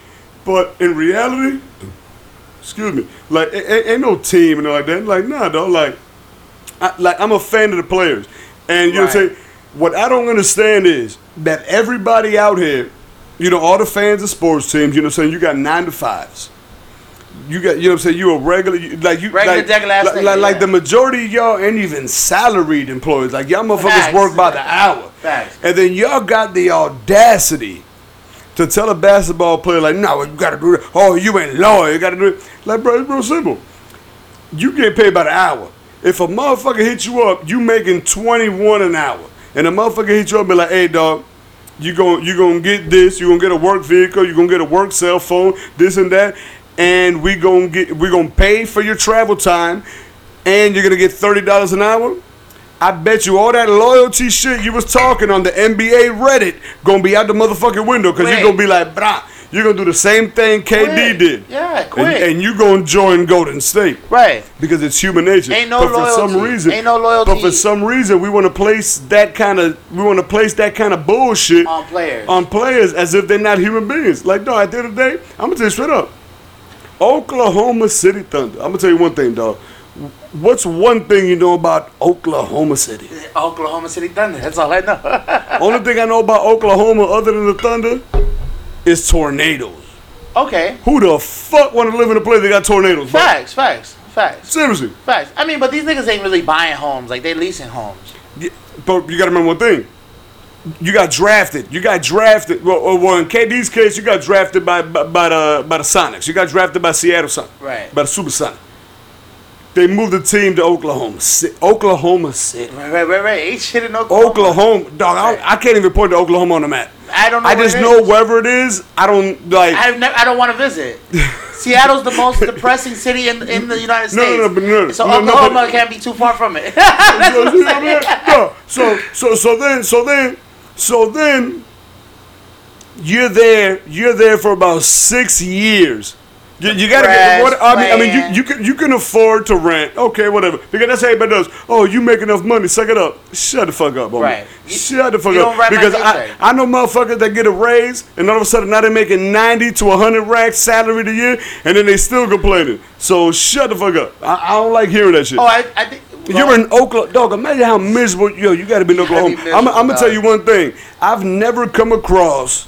Speaker 2: but in reality, excuse me, like a- a- ain't no team and all like that. Like nah, dog. Like, I, like I'm a fan of the players, and you know what I'm saying. What I don't understand is that everybody out here, you know, all the fans of sports teams, you know what I'm saying. You got nine to fives. You got, you know what I'm saying. You a regular, like you,
Speaker 1: Regular
Speaker 2: like, like,
Speaker 1: nigga,
Speaker 2: like, like the majority of y'all ain't even salaried employees. Like y'all motherfuckers
Speaker 1: Facts.
Speaker 2: work by the hour.
Speaker 1: Facts.
Speaker 2: And then y'all got the audacity to tell a basketball player like, "No, you gotta do it. Oh, you ain't loyal. You gotta do it." Like, bro, it's real simple. You get paid by the hour. If a motherfucker hit you up, you making twenty one an hour, and a motherfucker hit you up, be like, "Hey, dog." You gon' you gonna get this. You gonna get a work vehicle. You gonna get a work cell phone. This and that, and we gonna get we gonna pay for your travel time, and you're gonna get thirty dollars an hour. I bet you all that loyalty shit you was talking on the NBA Reddit gonna be out the motherfucking window because you're gonna be like, brah, you're gonna do the same thing KD
Speaker 1: Quick.
Speaker 2: did.
Speaker 1: Yeah,
Speaker 2: And,
Speaker 1: quick.
Speaker 2: and you gonna join Golden State
Speaker 1: right.
Speaker 2: because it's human nature.
Speaker 1: Ain't no
Speaker 2: but for some
Speaker 1: loyalty.
Speaker 2: reason,
Speaker 1: Ain't no loyalty.
Speaker 2: But for some reason, we want to place that kind of we want to place that kind of bullshit
Speaker 1: On players.
Speaker 2: on players as if they're not human beings. Like, no, at the end of the day, I'm gonna tell you straight up. Oklahoma City Thunder. I'm gonna tell you one thing, dog. What's one thing you know about Oklahoma City?
Speaker 1: Oklahoma City Thunder. That's all I know.
Speaker 2: Only thing I know about Oklahoma, other than the Thunder, is tornadoes.
Speaker 1: okay.
Speaker 2: Who the fuck want to live in a place that got tornadoes? bro?
Speaker 1: Facts. Facts. Facts.
Speaker 2: Seriously.
Speaker 1: Facts. I mean, but these niggas ain't really buying homes. Like they leasing homes.
Speaker 2: Yeah, but you got to remember one thing. You got drafted. You got drafted. Well, well, in KD's case, you got drafted by, by by the by the Sonics. You got drafted by Seattle Sonics.
Speaker 1: Right.
Speaker 2: By the Supersonics. They moved the team to Oklahoma City. Oklahoma City.
Speaker 1: Right. Right. Right. Right. Ain't shit in Oklahoma.
Speaker 2: Oklahoma, dog. I, I can't even point to Oklahoma on the map.
Speaker 1: I don't know.
Speaker 2: I
Speaker 1: where
Speaker 2: just
Speaker 1: it
Speaker 2: know
Speaker 1: is.
Speaker 2: wherever it is. I don't like.
Speaker 1: I've never, I don't want to visit. Seattle's the most depressing city in in the United
Speaker 2: No,
Speaker 1: States.
Speaker 2: no, no, but no,
Speaker 1: so
Speaker 2: no, no,
Speaker 1: Oklahoma
Speaker 2: but-
Speaker 1: can't be too far from it.
Speaker 2: You know what? No, so so so then so then so then you're there you're there for about six years. You, you gotta get what I mean. I mean, you, you can you can afford to rent. Okay, whatever. Because that's how everybody does. Oh, you make enough money. Suck it up. Shut the fuck up, homie.
Speaker 1: Right.
Speaker 2: Shut the fuck
Speaker 1: you
Speaker 2: up. Because I. I know motherfuckers that get a raise and all of a sudden now they're making ninety to hundred racks salary a year and then they still complaining. So shut the fuck up. I, I don't like hearing that shit.
Speaker 1: oh, I, I think
Speaker 2: You're in Oklahoma, dog. Imagine how miserable. Yo, you got to be in
Speaker 1: gotta be
Speaker 2: Oklahoma. I'm, I'm gonna tell you one thing. I've never come across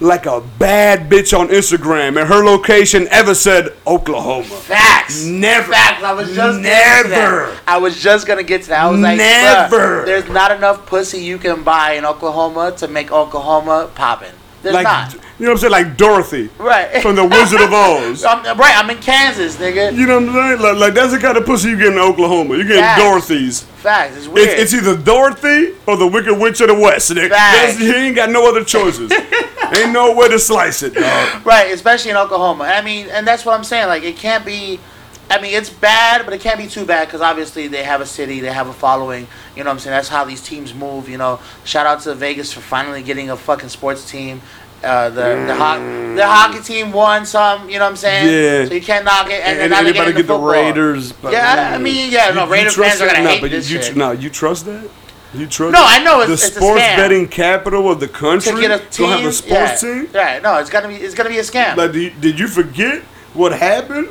Speaker 2: like a bad bitch on Instagram and her location ever said Oklahoma.
Speaker 1: Facts.
Speaker 2: Never.
Speaker 1: Facts. I was just
Speaker 2: Never.
Speaker 1: I was just gonna get to that. I was like,
Speaker 2: Never.
Speaker 1: There's not enough pussy you can buy in Oklahoma to make Oklahoma poppin'. There's
Speaker 2: Like,
Speaker 1: not.
Speaker 2: you know what I'm saying? Like Dorothy
Speaker 1: Right.
Speaker 2: from the Wizard of Oz.
Speaker 1: I'm, right. I'm in Kansas, nigga.
Speaker 2: You know what I'm saying? Like, like that's the kind of pussy you get in Oklahoma. You get
Speaker 1: Facts.
Speaker 2: Dorothy's.
Speaker 1: Facts. It's weird.
Speaker 2: It's, it's either Dorothy or the Wicked Witch of the West. Nigga.
Speaker 1: Facts.
Speaker 2: He ain't got no other choices. ain't no way to slice it, dog.
Speaker 1: Right, especially in Oklahoma. I mean, and that's what I'm saying. Like, it can't be. I mean, it's bad, but it can't be too bad because obviously they have a city, they have a following. You know what I'm saying? That's how these teams move. You know, shout out to Vegas for finally getting a fucking sports team. Uh, the the, ho- the hockey team won some. You know what I'm saying?
Speaker 2: Yeah.
Speaker 1: So you can't knock it. And,
Speaker 2: And,
Speaker 1: then now
Speaker 2: anybody get the. Raiders. but-
Speaker 1: Yeah, I mean, yeah, no, Raider
Speaker 2: trust
Speaker 1: fans are gonna hate
Speaker 2: but
Speaker 1: this
Speaker 2: you,
Speaker 1: shit.
Speaker 2: No, you trust that? You trust?
Speaker 1: No. I know it's-
Speaker 2: the
Speaker 1: it's a
Speaker 2: sports betting capital of the country.
Speaker 1: To get a team,
Speaker 2: have a sports
Speaker 1: yeah,
Speaker 2: team.
Speaker 1: Right? No, it's gonna be it's gonna be a scam.
Speaker 2: Like, did you, did you forget what happened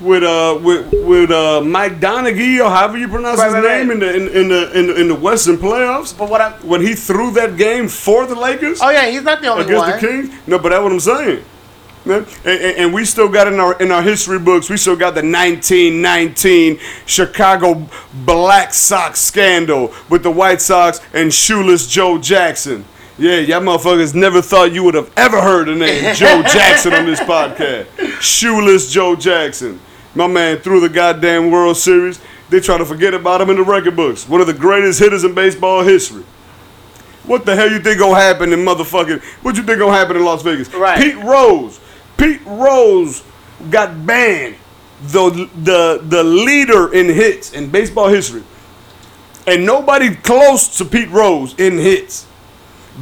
Speaker 2: with uh with with uh Mike Donaghy or however you pronounce
Speaker 1: Right,
Speaker 2: his
Speaker 1: right,
Speaker 2: name
Speaker 1: right.
Speaker 2: in the in, in the in, the- in the Western playoffs
Speaker 1: but what I'm
Speaker 2: when he threw that game for the Lakers
Speaker 1: oh yeah, he's not the only one.
Speaker 2: against
Speaker 1: one.
Speaker 2: the Kings? No, but that's what I'm saying. Man. And, and, and we still got in our in our history books, we still got the 1919 Chicago Black Sox scandal with the White Sox and shoeless Joe Jackson. Yeah, y'all motherfuckers never thought you would have ever heard the name Joe Jackson on this podcast. Shoeless Joe Jackson. My man threw the goddamn World Series. They try to forget about him in the record books. One of the greatest hitters in baseball history. What the hell you think gonna happen in motherfucking? What you think gonna happen in Las Vegas?
Speaker 1: Right.
Speaker 2: Pete Rose. Pete Rose got banned. The the the leader in hits in baseball history, and nobody close to Pete Rose in hits.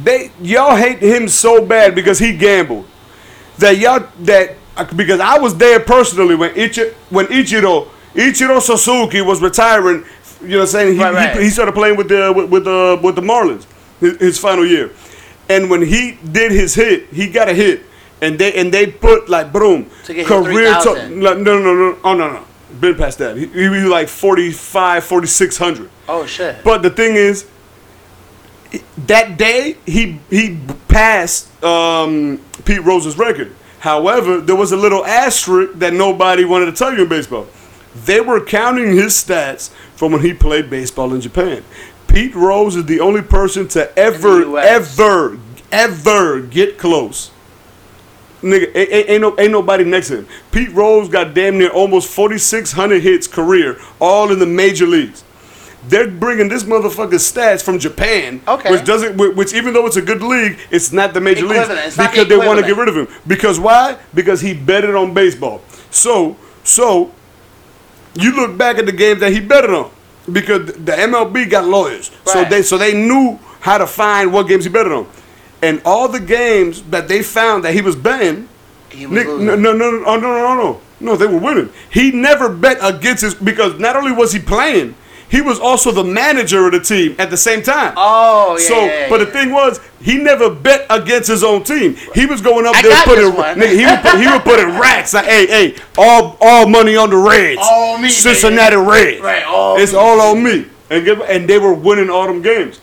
Speaker 2: They y'all hate him so bad because he gambled. That y'all that because I was there personally when Ichi, when Ichiro Ichiro Suzuki was retiring. You know what I'm saying? He,
Speaker 1: Right, right.
Speaker 2: he, he started playing with the with, with the with the Marlins his, his final year, and when he did his hit, he got a hit, and they and they put like boom
Speaker 1: To get
Speaker 2: career to,
Speaker 1: 3,000.
Speaker 2: no no no no oh no no been past that he, he was like 45 4600
Speaker 1: Oh shit.
Speaker 2: but the thing is, that day he he passed um, Pete Rose's record. However, there was a little asterisk that nobody wanted to tell you in baseball. They were counting his stats from when he played baseball in Japan. Pete Rose is the only person to ever, ever, ever get close. Nigga, ain't, ain't, no, ain't nobody next to him. Pete Rose got damn near almost 4,600 hits career, all in the major leagues. They're bringing this motherfucker's stats from Japan,
Speaker 1: Okay.
Speaker 2: which doesn't, which even though it's a good league, it's not the major leagues
Speaker 1: Equivalent. It's not
Speaker 2: because
Speaker 1: the
Speaker 2: they want to get rid of him. Because why? Because he betted on baseball. So, so you look back at the games that he betted on because the MLB got lawyers,
Speaker 1: right.
Speaker 2: so they so they knew how to find what games he betted on, and all the games that they found that he was betting.
Speaker 1: He was
Speaker 2: Nick, no, no, no, no, no, no, no, no, they were winning. He never bet against his because not only was he playing, he was also the manager of the team at the same time.
Speaker 1: Oh yeah.
Speaker 2: So,
Speaker 1: yeah,
Speaker 2: but the thing was, he never bet against his own team. He was going up
Speaker 1: I
Speaker 2: there putting, nigga, he would put, he would put in racks like, hey, hey, all all money on the Reds,
Speaker 1: All me,
Speaker 2: Cincinnati Reds,
Speaker 1: Right, all
Speaker 2: it's
Speaker 1: me.
Speaker 2: all on me, and get, and they were winning all them games.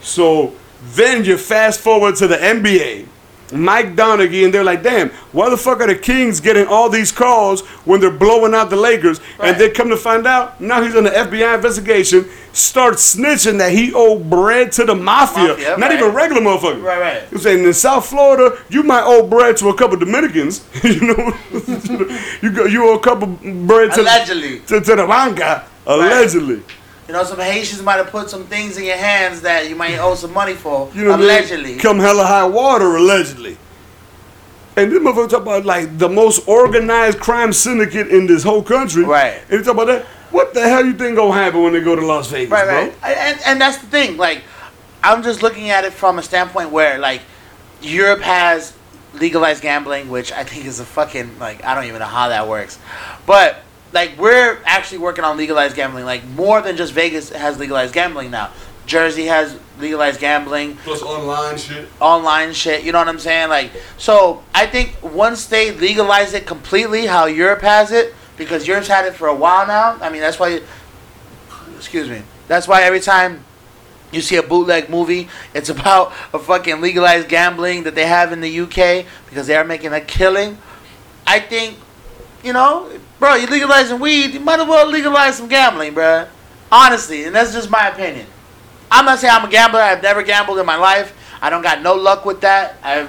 Speaker 2: So then you fast forward to the NBA. Mike Donaghy, and they're like, damn, why the fuck are the Kings getting all these calls when they're blowing out the Lakers?
Speaker 1: Right.
Speaker 2: And they come to find out, now he's in the FBI investigation, starts snitching that he owed bread to the mafia,
Speaker 1: Mafia,
Speaker 2: not
Speaker 1: right.
Speaker 2: even regular motherfucker.
Speaker 1: Right, right.
Speaker 2: He's saying in South Florida, you might owe bread to a couple Dominicans. you know, you go, you owe a couple bread to,
Speaker 1: Allegedly.
Speaker 2: to, to the banca, allegedly.
Speaker 1: You know, some Haitians might have put some things in your hands that you might owe some money for.
Speaker 2: You know,
Speaker 1: allegedly.
Speaker 2: come hella high water, allegedly. And this motherfucker talk about like the most organized crime syndicate in this whole country.
Speaker 1: Right.
Speaker 2: And he talk about that. What the hell you think gonna happen when they go to Las Vegas,
Speaker 1: Right,
Speaker 2: bro?
Speaker 1: right. And, and that's the thing. Like, I'm just looking at it from a standpoint where, like, Europe has legalized gambling, which I think is a fucking, like, I don't even know how that works. But, like, we're actually working on legalized gambling. Like, more than just Vegas has legalized gambling now. Jersey has legalized gambling.
Speaker 2: Plus online shit.
Speaker 1: online shit. You know what I'm saying? Like, so I think once they legalize it completely, how Europe has it, because Europe's had it for a while now. I mean, that's why excuse me. That's why every time you see a bootleg movie, it's about a fucking legalized gambling that they have in the UK because they are making a killing. I think, you know, bro, you legalizing weed, you might as well legalize some gambling, bro. Honestly, and that's just my opinion. I'm not saying I'm a gambler. I've never gambled in my life. I don't got no luck with that. I've,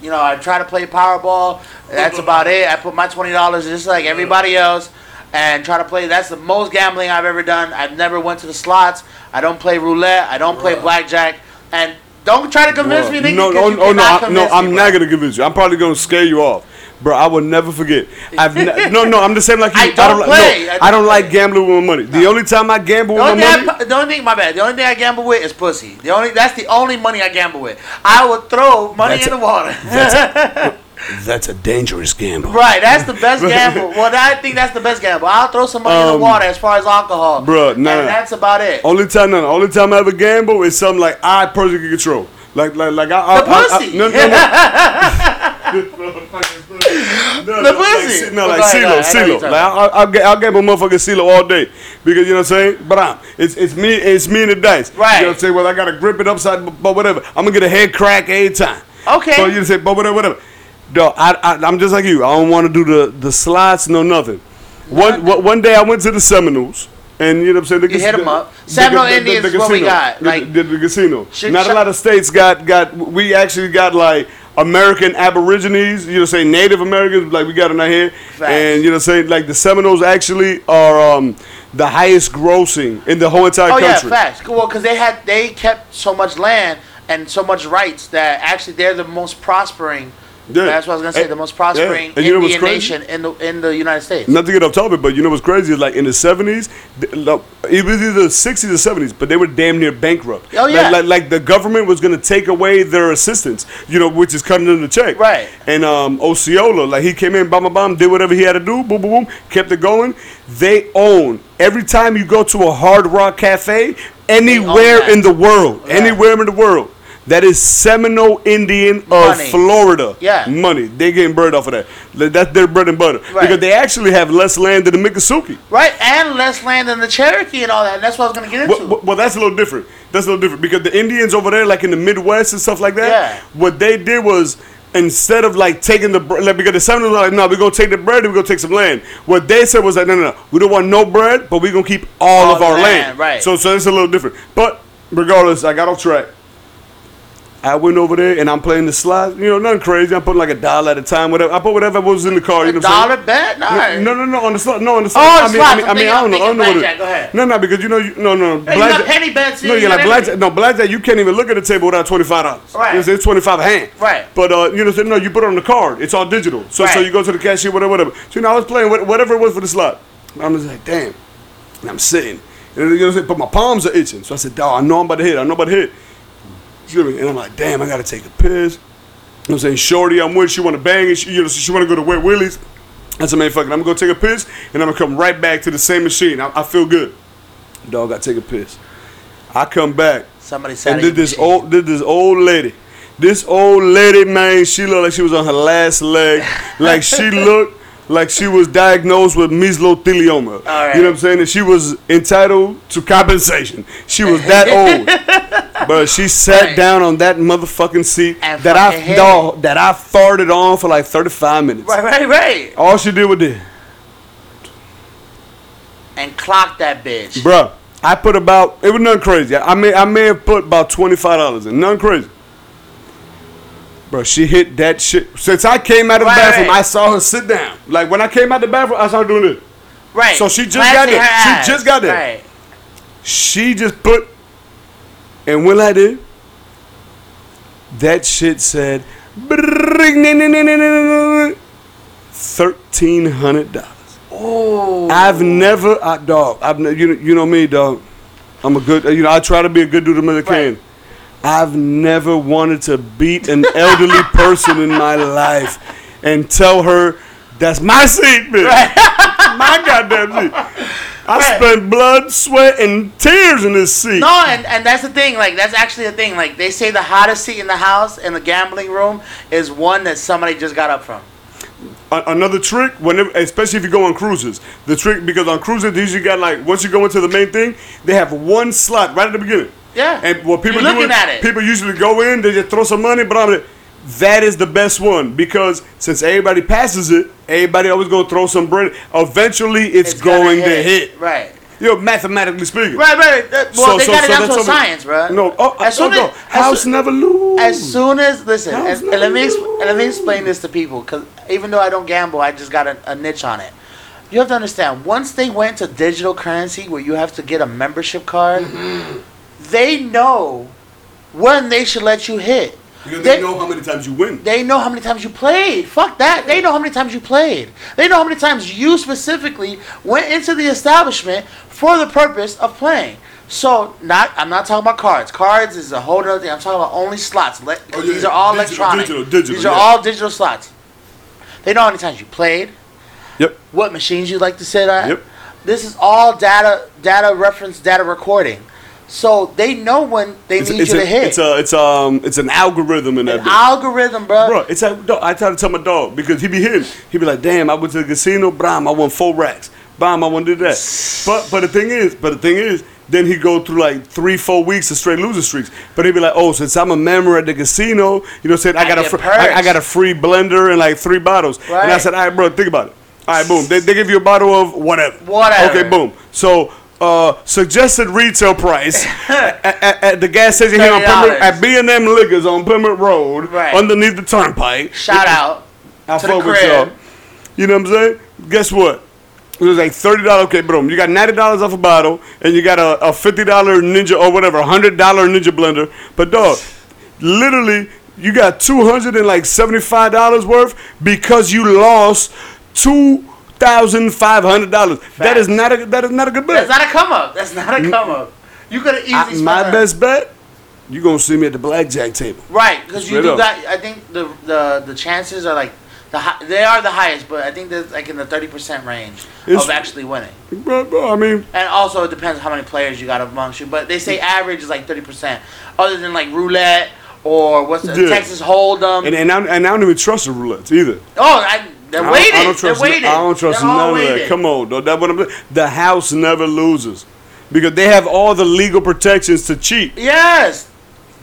Speaker 1: you know, I try to play Powerball. That's about it. I put my twenty dollars just like everybody else, and try to play. That's the most gambling I've ever done. I've never went to the slots. I don't play roulette. I don't play blackjack. And don't try to convince me. Nigga,
Speaker 2: no,
Speaker 1: 'cause
Speaker 2: oh,
Speaker 1: you
Speaker 2: oh, oh
Speaker 1: no,
Speaker 2: I, no, I'm
Speaker 1: me,
Speaker 2: not gonna convince you. I'm probably gonna scare you off, bro. I will never forget. I've ne- no, no. I'm the same like you.
Speaker 1: I don't
Speaker 2: like-
Speaker 1: play.
Speaker 2: no,
Speaker 1: I
Speaker 2: I
Speaker 1: don't
Speaker 2: don't like
Speaker 1: play.
Speaker 2: gambling with my money. The only time I gamble with my money.
Speaker 1: I, the only thing, my bad. The only thing I gamble with is pussy. The only that's the only money I gamble with. I will throw money
Speaker 2: That's
Speaker 1: in
Speaker 2: a-
Speaker 1: the water.
Speaker 2: That's a dangerous gamble.
Speaker 1: right, that's the best gamble. Well, I think that's the best gamble. I'll throw some money in
Speaker 2: Um,
Speaker 1: the water as far as alcohol,
Speaker 2: Bro, nah.
Speaker 1: And that's about it.
Speaker 2: Only time, no, no, only time I ever gamble is something like I personally control. Like, like, like I, I,
Speaker 1: The
Speaker 2: I- I-
Speaker 1: pussy.
Speaker 2: no, no, no. no,
Speaker 1: The
Speaker 2: no,
Speaker 1: pussy.
Speaker 2: Like, no, like
Speaker 1: go ahead, go
Speaker 2: CeeLo.
Speaker 1: I know
Speaker 2: CeeLo. Like, I, I, I'll, ga- I'll gamble motherfucking CeeLo all day because you know what I'm saying. But I'm, it's it's me, it's me and the dice.
Speaker 1: Right.
Speaker 2: You know what I'm saying? Well, I gotta grip it upside, but, but whatever. I'm gonna get a head crack every time.
Speaker 1: Okay.
Speaker 2: So you say, but whatever, whatever. Dog, I, I, I'm just like you. I don't want to do the the slots, no nothing. One one one day I went to the Seminoles. And you know what I'm saying? The
Speaker 1: You hit 'em
Speaker 2: the-
Speaker 1: up.
Speaker 2: the-
Speaker 1: Seminole
Speaker 2: the- the-
Speaker 1: Indians
Speaker 2: the
Speaker 1: is what we
Speaker 2: casino.
Speaker 1: got, like-
Speaker 2: the, the casino.
Speaker 1: Should-
Speaker 2: Not a lot of states got got. We actually got like American Aborigines. You know, say Native Americans. Like we got out here.
Speaker 1: Facts.
Speaker 2: And you know, say like the Seminoles actually are um, the highest grossing in the whole entire
Speaker 1: Oh yeah,
Speaker 2: country.
Speaker 1: facts. Well, because they had they kept so much land and so much rights that actually they're the most prospering.
Speaker 2: Yeah.
Speaker 1: That's what I was gonna say. The most
Speaker 2: yeah.
Speaker 1: prospering
Speaker 2: you know
Speaker 1: Indian nation in the in the United States.
Speaker 2: Not to get off topic, but you know what's crazy is like in the seventies, it was either the sixties or seventies, but they were damn near bankrupt.
Speaker 1: Oh, yeah.
Speaker 2: like, like, like the government was gonna take away their assistance, you know, which is cutting them the check.
Speaker 1: Right.
Speaker 2: And um, Osceola, like he came in, bam, bam, bam, did whatever he had to do, boom, boom, boom, kept it going. They own every time you go to a Hard Rock Cafe anywhere in the world,
Speaker 1: Yeah.
Speaker 2: anywhere in the world. That is Seminole Indian of
Speaker 1: Money.
Speaker 2: Florida.
Speaker 1: Yeah.
Speaker 2: Money. They getting bread off of that. That's their bread and butter.
Speaker 1: Right.
Speaker 2: Because they actually have less land than the Miccosukee.
Speaker 1: Right, and less land than the Cherokee and all that. And that's what I was gonna get into.
Speaker 2: Well, well, well, that's a little different. That's a little different because the Indians over there, like in the Midwest and stuff like that,
Speaker 1: Yeah.
Speaker 2: what they did was instead of like taking the bread, like, because the Seminoles were like, no, we're gonna take the bread and we're gonna take some land. What they said was like, no, no, no, we don't want no bread, but we're gonna keep all,
Speaker 1: All
Speaker 2: of our
Speaker 1: land,
Speaker 2: land.
Speaker 1: right.
Speaker 2: So, so it's a little different. But regardless, I got off track. I went over there and I'm playing the slot. You know, nothing crazy. I'm putting like a dollar at a time, whatever. I put whatever was in the car. You know
Speaker 1: a dollar bet? No,
Speaker 2: No, no, no, on the slot. No, on the slot.
Speaker 1: Oh,
Speaker 2: I mean,
Speaker 1: slots.
Speaker 2: I mean, I mean, I don't know. I don't know what
Speaker 1: blackjack. Go ahead.
Speaker 2: No, no, because you know, you, no, no,
Speaker 1: Hey, you got penny bets.
Speaker 2: No,
Speaker 1: you
Speaker 2: like blackjack. No, blackjack. You can't even look at the table without twenty five dollars.
Speaker 1: Right.
Speaker 2: You know, it's twenty five a hand.
Speaker 1: Right.
Speaker 2: But uh, you know, so, no, you put it on the card. It's all digital. So, so you go to the cashier, whatever, whatever. So you know, I was playing whatever it was for the slot. I'm just like, damn. And I'm sitting, and you know, what I'm saying? but my palms are itching. So I said, dog, I know I'm about to hit. I know I'm about to hit. You? And I'm like, damn, I gotta take a piss. You know what I'm saying, Shorty, I'm with. She want to bang, and she, you know, she want to go to Wet Willie's. I said, man, fuck it. I'm gonna go take a piss, and I'm gonna come right back to the same machine. I, I feel good. Dog, I take a piss. I come back,
Speaker 1: Somebody said
Speaker 2: and did this old, did this old lady. This old lady, man, she looked like she was on her last leg. Like she looked like she was diagnosed with mesothelioma.
Speaker 1: right.
Speaker 2: You know what I'm saying? And she was entitled to compensation. She was that old. But she sat
Speaker 1: Right.
Speaker 2: down on that motherfucking seat
Speaker 1: And
Speaker 2: that I dog, that I farted on for like 35 minutes.
Speaker 1: Right, right, right.
Speaker 2: All she did was this.
Speaker 1: And clock that bitch.
Speaker 2: Bruh, I put about it was nothing crazy. I may I may have put about twenty five dollars in. Nothing crazy. Bro, she hit that shit. Since I came out of the
Speaker 1: Right,
Speaker 2: bathroom,
Speaker 1: right.
Speaker 2: I saw her sit down. Like when I came out the bathroom, I saw her doing this.
Speaker 1: Right.
Speaker 2: So she just
Speaker 1: Planting
Speaker 2: got there.
Speaker 1: her
Speaker 2: She just got there.
Speaker 1: Right.
Speaker 2: She just put and when I did, that shit said thirteen hundred dollars.
Speaker 1: Ooh.
Speaker 2: I've never, I, dog. I've you know, you know me, dog. I'm a good, you know, I try to be a good dude as I can. I've never wanted to beat an elderly person in my life and tell her that's my seat, bitch. my goddamn seat. I
Speaker 1: Right.
Speaker 2: spent blood, sweat, and tears in this seat.
Speaker 1: No, and, and that's the thing. Like that's actually the thing. Like they say, the hottest seat in the house in the gambling room is one that somebody just got up from.
Speaker 2: another trick, whenever, especially if you go on cruises, the trick because on cruises they usually got like once you go into the main thing, they have one slot right at the beginning.
Speaker 1: Yeah.
Speaker 2: And what people
Speaker 1: You're looking
Speaker 2: is
Speaker 1: at it.
Speaker 2: people usually go in, they just throw some money, but I'm that is the best one because since everybody passes it, everybody always gonna throw some bread. Eventually, it's,
Speaker 1: It's gonna
Speaker 2: to hit.
Speaker 1: Right.
Speaker 2: You know, mathematically speaking.
Speaker 1: Right, right. That- well,
Speaker 2: So-
Speaker 1: they
Speaker 2: so-
Speaker 1: got it
Speaker 2: so
Speaker 1: down
Speaker 2: that's
Speaker 1: to
Speaker 2: something-
Speaker 1: science, bro.
Speaker 2: No, oh,
Speaker 1: as
Speaker 2: oh,
Speaker 1: soon
Speaker 2: no.
Speaker 1: as,
Speaker 2: House
Speaker 1: as,
Speaker 2: never lose.
Speaker 1: as soon as listen,
Speaker 2: House
Speaker 1: and, let me exp- let me explain this to people because even though I don't gamble, I just got a, a niche on it. You have to understand. Once they went to digital currency, where you have to get a membership card,
Speaker 2: Mm-hmm.
Speaker 1: They know when they should let you hit.
Speaker 2: because
Speaker 1: they-
Speaker 2: they know how many times you win.
Speaker 1: They know how many times you played. Fuck that. They know how many times you played. They know how many times you specifically went into the establishment for the purpose of playing. So not I'm not talking about cards. Cards is a whole other thing. I'm talking about only slots. Le-
Speaker 2: Oh, yeah,
Speaker 1: these are all
Speaker 2: digital,
Speaker 1: electronic.
Speaker 2: digital, digital,
Speaker 1: these are
Speaker 2: yeah.
Speaker 1: all digital slots. They know how many times you played,
Speaker 2: Yep.
Speaker 1: what machines you like to sit at.
Speaker 2: Yep.
Speaker 1: This is all data data reference data recording. So they know when they
Speaker 2: It's,
Speaker 1: need
Speaker 2: it's,
Speaker 1: you
Speaker 2: a,
Speaker 1: to hit.
Speaker 2: it's a it's um it's an algorithm in that.
Speaker 1: An algorithm, bro.
Speaker 2: Bro, it's like dog, I try to tell my dog because he be hitting. He be like, "Damn, I went to the casino, bram, I won four racks, bam, I want to do that." But but the thing is, but the thing is, then he go through like three, four weeks of straight loser streaks. But he be like, "Oh, since I'm a member at the casino, you know, said I
Speaker 1: I
Speaker 2: got a fr- I, I got a free blender and like three bottles." Right. And I said, "All right, bro, think about it. All right, boom. They, they give you a bottle of whatever.
Speaker 1: Whatever.
Speaker 2: Okay, boom. So." Uh, suggested retail price at, at, at the gas station here on Plymouth, at B&M Liquors on Plymouth Road,
Speaker 1: Right.
Speaker 2: underneath the turnpike.
Speaker 1: Shout out.
Speaker 2: I
Speaker 1: to
Speaker 2: fuck with y'all. You know what I'm saying? Guess what? It was like thirty dollars. Okay, bro. You got ninety dollars off a bottle, and you got a, a fifty dollar Ninja or whatever, hundred dollar Ninja blender. But dog, literally, you got two hundred and like seventy five dollars worth because you lost two thousand five hundred dollars. That is not a that is not a good bet.
Speaker 1: That's not a come up. That's not a mm. come up. You could have easily
Speaker 2: I- my
Speaker 1: that.
Speaker 2: best bet, you gonna see me at the blackjack table.
Speaker 1: Right, because you do
Speaker 2: up.
Speaker 1: got. I think the the the chances are like the they are the highest, but I think they're like in the thirty percent range
Speaker 2: It's-
Speaker 1: of actually winning.
Speaker 2: Bro, bro, I mean,
Speaker 1: And also it depends how many players you got amongst you. But they say average is like thirty percent, other than like roulette or what's the
Speaker 2: Yeah.
Speaker 1: Texas Hold'em.
Speaker 2: and and I, and I don't even trust the roulettes either.
Speaker 1: oh, I, they're
Speaker 2: I
Speaker 1: waiting.
Speaker 2: I don't trust.
Speaker 1: they're waiting.
Speaker 2: I don't trust
Speaker 1: They're
Speaker 2: none of that. Come on, though. That what I'm. The house never loses because they have all the legal protections to cheat.
Speaker 1: Yes,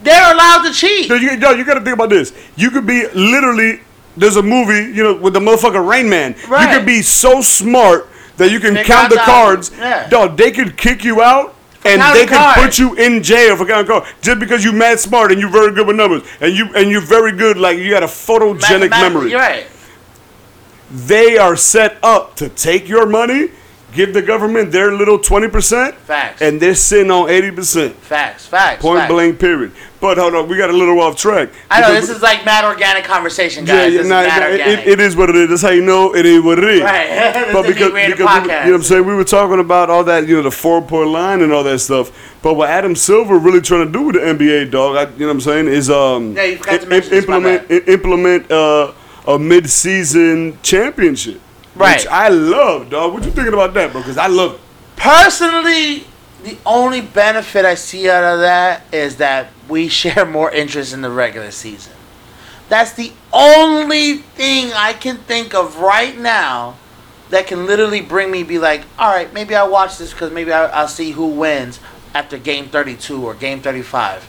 Speaker 1: they're allowed to cheat.
Speaker 2: Yo, you, yo, you got to think about this. You could be literally. There's a movie, you know, with the motherfucker Rain Man.
Speaker 1: Right.
Speaker 2: You could be so smart that you can
Speaker 1: Figure
Speaker 2: count the cards.
Speaker 1: Yeah.
Speaker 2: Dog, they could kick you out. And
Speaker 1: counting
Speaker 2: they could
Speaker 1: cards.
Speaker 2: put you in jail for counting cards just because you mad smart and you're very good with numbers and you and you're very good like you got a photogenic memory.
Speaker 1: Right.
Speaker 2: They are set up to take your money, give the government their little 20%,
Speaker 1: Facts.
Speaker 2: and they're sitting on 80%.
Speaker 1: Facts. Facts.
Speaker 2: Point
Speaker 1: facts.
Speaker 2: blank, period. But hold on, we got a little off track.
Speaker 1: I know this is like mad organic conversation, guys.
Speaker 2: Yeah, yeah, nah, it, it is what it is. That's how you know it is what it is.
Speaker 1: Right.
Speaker 2: But because, because we, you know what I'm saying, we were talking about all that, you know, the four point line and all that stuff. But what Adam Silver really trying to do with the NBA, dog, I, you know what I'm saying, is um,
Speaker 1: Yeah, you forgot to mention
Speaker 2: implement i- implement uh, a mid season championship.
Speaker 1: Right.
Speaker 2: Which I love, dog. What you thinking about that, bro? Because I love it.
Speaker 1: Personally, the only benefit I see out of that is that we share more interest in the regular season. That's the only thing I can think of right now that can literally bring me be like, all right, maybe I'll watch this because maybe I'll, I'll see who wins after game 32 or game 35.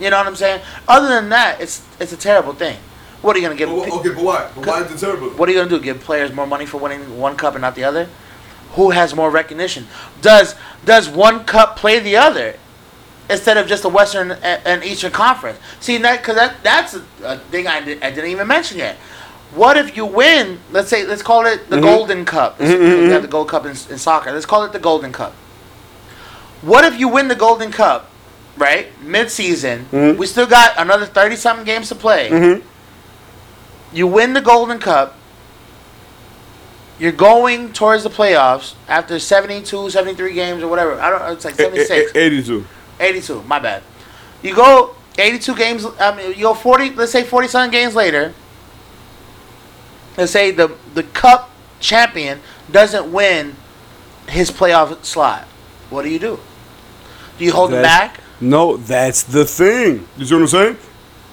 Speaker 1: You know what I'm saying? Other than that, it's it's a terrible thing. What are you gonna give?
Speaker 2: Okay, but why? But why is it terrible?
Speaker 1: What are you gonna do? Give players more money for winning one cup and not the other? Who has more recognition? Does does one cup play the other instead of just the Western and, and Eastern Conference? See that because that that's a, a thing I, did, I didn't even mention yet. What if you win? Let's say let's call it the mm-hmm. Golden Cup. Let's- mm-hmm, We have mm-hmm. the Gold Cup in, in soccer. Let's call it the Golden Cup. What if you win the Golden Cup, right? Mid season, we still got another thirty something games to play. You win the Golden Cup. You're going towards the playoffs after 72, 73 games or whatever. I don't. It's like
Speaker 2: Eh,
Speaker 1: 76,
Speaker 2: 82.
Speaker 1: 82. My bad. You go 82 games. I mean, you go 40. Let's say 40 something games later. Let's say the the Cup champion doesn't win his playoff slot. What do you do? Do you hold him back?
Speaker 2: No, that's the thing. You see what I'm saying?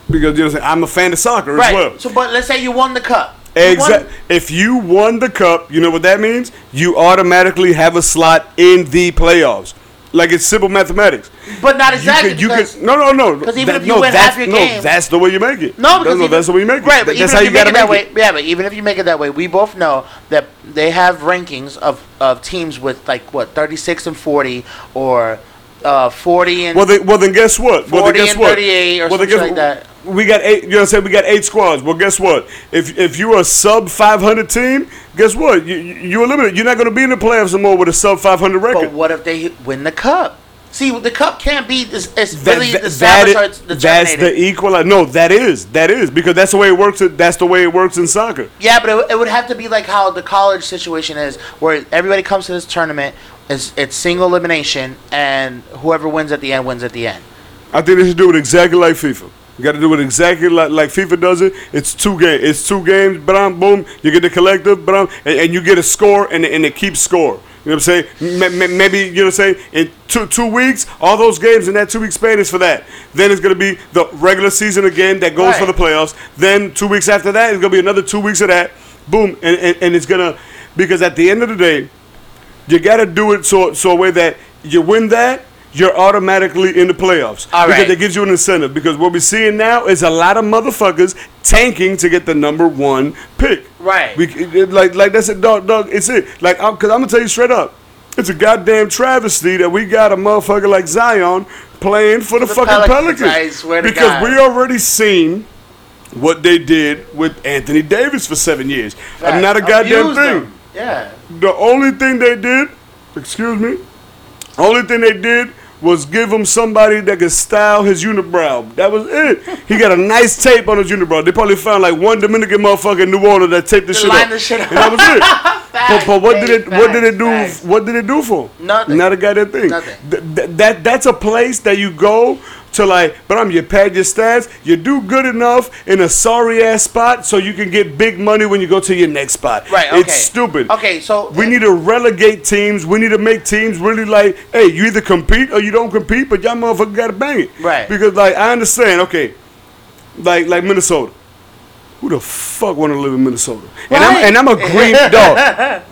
Speaker 2: Because you know, what I'm? I'm a fan of soccer
Speaker 1: Right.
Speaker 2: as well.
Speaker 1: So, but let's say you won the Cup.
Speaker 2: Exactly. If you won the cup, you know what that means? You automatically have a slot in the playoffs. Like it's simple mathematics.
Speaker 1: But not exactly.
Speaker 2: You can, you
Speaker 1: because-
Speaker 2: no, no, no.
Speaker 1: 'cause even
Speaker 2: That-
Speaker 1: if you
Speaker 2: no,
Speaker 1: win half your
Speaker 2: no, that's the way you make it.
Speaker 1: No, because
Speaker 2: that's, no,
Speaker 1: even,
Speaker 2: that's the way you make it.
Speaker 1: Right, but
Speaker 2: that's
Speaker 1: even
Speaker 2: how
Speaker 1: if
Speaker 2: you
Speaker 1: make it that way,
Speaker 2: it.
Speaker 1: yeah, but even if you make it that way, we both know that they have rankings of, of teams with like what thirty six and forty or uh, forty and
Speaker 2: Well, they, well, then guess what? well, then
Speaker 1: 40
Speaker 2: guess
Speaker 1: and
Speaker 2: what?
Speaker 1: 38 or
Speaker 2: well, then guess
Speaker 1: like that.
Speaker 2: We got eight. You know what I'm saying? We got eight squads. Well, guess what? If if you're a sub 500 team, guess what? You you you're limited. You're not going to be in the playoffs anymore with a sub 500 record.
Speaker 1: But what if they win the cup? See, the cup can't be. It's, it's
Speaker 2: That-
Speaker 1: really
Speaker 2: that-
Speaker 1: established
Speaker 2: that is- that's the equal. No, that is that is because that's the way it works. That's the way it works in soccer.
Speaker 1: Yeah, but it, it would have to be like how the college situation is, where everybody comes to this tournament. It's, it's single elimination, and whoever wins at the end wins at the end.
Speaker 2: I think they should do it exactly like FIFA. You got to do it exactly like, like FIFA does it. It's two games. It's two games. Bam, boom. You get the collective. Bam, and, and you get a score, and and it keeps score. You know what I'm saying? Maybe you know what I'm saying. In two two weeks, all those games in that two week span is for that. Then it's gonna be the regular season again that goes for the playoffs. Then two weeks after that, it's gonna be another two weeks of that. Boom, and, and, and it's gonna because at the end of the day, you got to do it so so a way that you win that you're automatically in the playoffs
Speaker 1: All
Speaker 2: because
Speaker 1: right.
Speaker 2: it gives you an incentive because what we're seeing now is a lot of motherfuckers tanking to get the number one pick
Speaker 1: Right.
Speaker 2: we like like that's it dog dog it's it like because I'm, gonna tell you straight up it's a goddamn travesty that we got a motherfucker like Zion playing for the,
Speaker 1: The
Speaker 2: fucking
Speaker 1: Pelicans,
Speaker 2: Pelicans,
Speaker 1: I swear to
Speaker 2: because
Speaker 1: God.
Speaker 2: we already seen what they did with Anthony Davis for seven years and not a goddamn
Speaker 1: Abuse
Speaker 2: thing
Speaker 1: them. Yeah.
Speaker 2: the only thing they did, excuse me, only thing they did was give him somebody that could style his unibrow. That was it. He got a nice tape on his unibrow. They probably found like one Dominican motherfucker in New Orleans that taped the shit up.
Speaker 1: the shit
Speaker 2: And that was it. but, but what did it? What did it do?
Speaker 1: Facts.
Speaker 2: What did it do for? him?
Speaker 1: Nothing.
Speaker 2: Not a goddamn thing.
Speaker 1: Nothing.
Speaker 2: Th- th- that that's a place that you go to like, but I'm you pad your stats. You do good enough in a sorry ass spot so you can get big money when you go to your next spot.
Speaker 1: Right, okay.
Speaker 2: It's stupid.
Speaker 1: Okay, so
Speaker 2: We need to relegate teams. We need to make teams really like, hey, you either compete or you don't compete, but y'all motherfucker gotta bang it.
Speaker 1: Right.
Speaker 2: Because like I understand, okay, like like Minnesota. Who the fuck want to live in Minnesota? And I'm and I'm a green dog.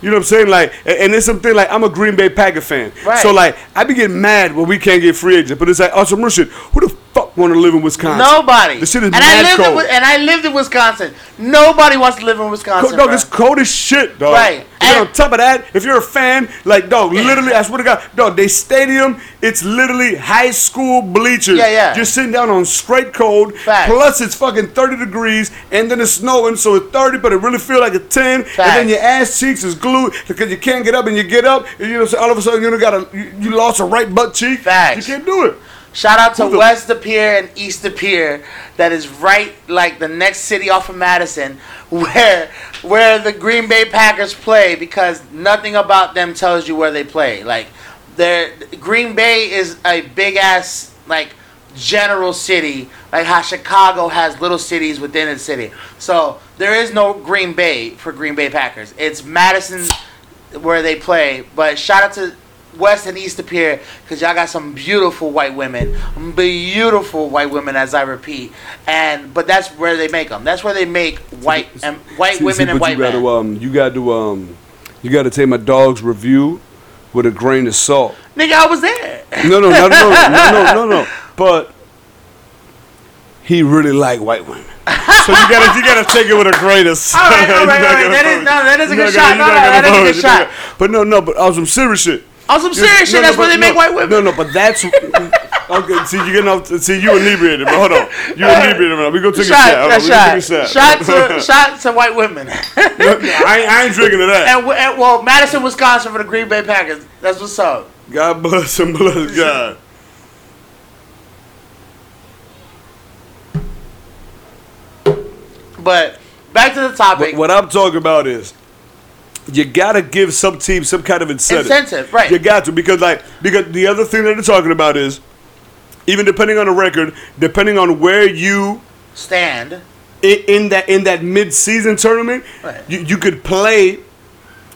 Speaker 2: You know what I'm saying? Like, and and it's something like I'm a Green Bay Packer fan.
Speaker 1: Right.
Speaker 2: So like, I be getting mad when we can't get free agents. But it's like, also, real shit. Who the want to live in Wisconsin?
Speaker 1: Nobody.
Speaker 2: The shit is
Speaker 1: and I
Speaker 2: mad
Speaker 1: lived
Speaker 2: cold.
Speaker 1: In, and I lived in Wisconsin. Nobody wants to live in Wisconsin.
Speaker 2: Co- dog, it's cold as shit, dog.
Speaker 1: Right.
Speaker 2: And
Speaker 1: And-
Speaker 2: on top of that, if you're a fan, like, dog, literally, I swear to God, dog, they stadium, it's literally high school bleachers.
Speaker 1: Yeah, yeah.
Speaker 2: Just sitting down on straight cold.
Speaker 1: Facts.
Speaker 2: Plus, it's fucking 30 degrees, and then it's snowing, so it's 30, but it really feel like a 10. And then your ass cheeks is glued because you can't get up, and you get up, and you know, so all of a sudden, you know, got a, you, you lost a right butt cheek.
Speaker 1: Facts.
Speaker 2: You can't do it.
Speaker 1: Shout out to
Speaker 2: Who the-
Speaker 1: West De Pere and East De Pere, that is right like the next city off of Madison, where where the Green Bay Packers play because nothing about them tells you where they play. Like, Green Bay is a big ass like general city, like how Chicago has little cities within a city. So there is no Green Bay for Green Bay Packers. It's Madison where they play. But shout out to West and East appear because y'all got some beautiful white women, beautiful white women, as I repeat. And but that's where they make them. That's where they make white and white
Speaker 2: See-
Speaker 1: women
Speaker 2: see,
Speaker 1: and white
Speaker 2: you gotta,
Speaker 1: men.
Speaker 2: um, you got to, um, you got to take my dog's review with a grain of salt.
Speaker 1: Nigga, I was there.
Speaker 2: No, no, no, no, no, no, no, no. But he really like white women. So you gotta, you gotta take it with a grain of salt.
Speaker 1: All right, all right, all right. That is no, that is a good shot. No, no, that is a good shot.
Speaker 2: But no, no, but on some serious shit.
Speaker 1: On some serious shit,
Speaker 2: No, no,
Speaker 1: that's where they make white women.
Speaker 2: No, no, but that's okay. See, you getting off. See, you inebriated. But hold on, you inebriated. Man. We gonna take
Speaker 1: Shot,
Speaker 2: a shot.
Speaker 1: Shot,
Speaker 2: gonna take a
Speaker 1: shot,
Speaker 2: shot.
Speaker 1: to, shot to white women.
Speaker 2: I, ain't- I ain't drinking to that.
Speaker 1: and, and well, Madison, Wisconsin for the Green Bay Packers. That's what's up.
Speaker 2: God bless and bless God.
Speaker 1: But back to the topic.
Speaker 2: What, what I'm talking about is you gotta give some team some kind of incentive.
Speaker 1: Incentive, right.
Speaker 2: You got to because like because the other thing that they're talking about is even depending on the record, depending on where you
Speaker 1: Stand.
Speaker 2: in, in that in that mid-season tournament,
Speaker 1: Right.
Speaker 2: you, you could play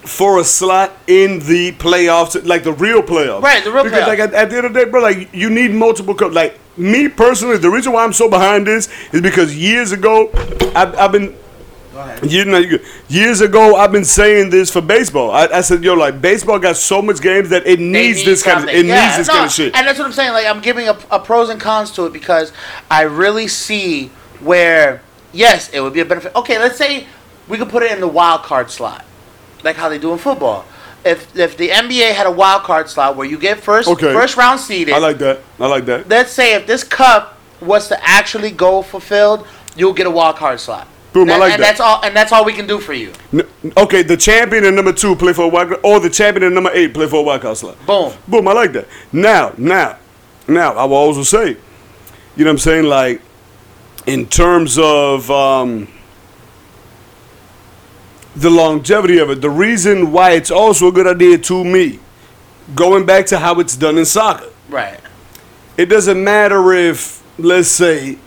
Speaker 2: for a slot in the playoffs, like the real playoffs.
Speaker 1: Right, the real
Speaker 2: because
Speaker 1: playoffs.
Speaker 2: like at, at the end of the day, bro, like you need multiple. Co- like me personally, the reason why I'm so behind this is because years ago, I've, I've been. You know, you, years ago, I've been saying this for baseball. I, I said, yo, like baseball got so much games that it needs
Speaker 1: need
Speaker 2: this kind of it
Speaker 1: Yeah,
Speaker 2: needs this
Speaker 1: no,
Speaker 2: kind of shit.
Speaker 1: And that's what I'm saying. Like I'm giving a, a pros and cons to it because I really see where yes, it would be a benefit. Okay, let's say we could put it in the wild card slot, like how they do in football. If if the NBA had a wild card slot where you get first
Speaker 2: Okay.
Speaker 1: first round seeded,
Speaker 2: I like that. I like that.
Speaker 1: let's say if this cup was to actually go fulfilled, you'll get a wild card slot.
Speaker 2: Boom, I
Speaker 1: and,
Speaker 2: like
Speaker 1: and
Speaker 2: that.
Speaker 1: that's all. And that's all we can do for you.
Speaker 2: N- Okay, the champion and number two play for a card, or the champion and number eight play for a card slot.
Speaker 1: Boom.
Speaker 2: Boom, I like that. Now, now, now, I will also say, you know what I'm saying? Like, in terms of um, the longevity of it, the reason why it's also a good idea to me, going back to how it's done in soccer,
Speaker 1: Right.
Speaker 2: it doesn't matter if, let's say,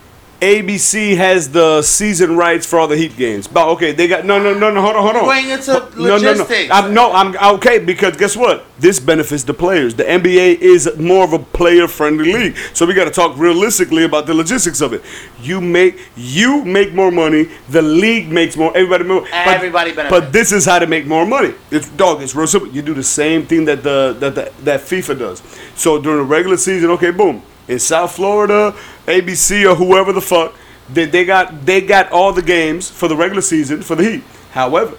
Speaker 2: ABC has the season rights for all the Heat games. But okay, they got no, no, no, no. Hold on, hold on.
Speaker 1: Going into
Speaker 2: no, no, no.
Speaker 1: logistics.
Speaker 2: I'm, no, I'm okay because guess what? This benefits the players. The NBA is more of a player-friendly league, so we got to talk realistically about the logistics of it. You make you make more money. The league makes more. Everybody more. but-
Speaker 1: Everybody benefits.
Speaker 2: But this is how to make more money. It's dog. It's real simple. You do the same thing that the that the, that FIFA does. So during the regular season, okay, boom. In South Florida, ABC or whoever the fuck, they, they got they got all the games for the regular season for the Heat. However,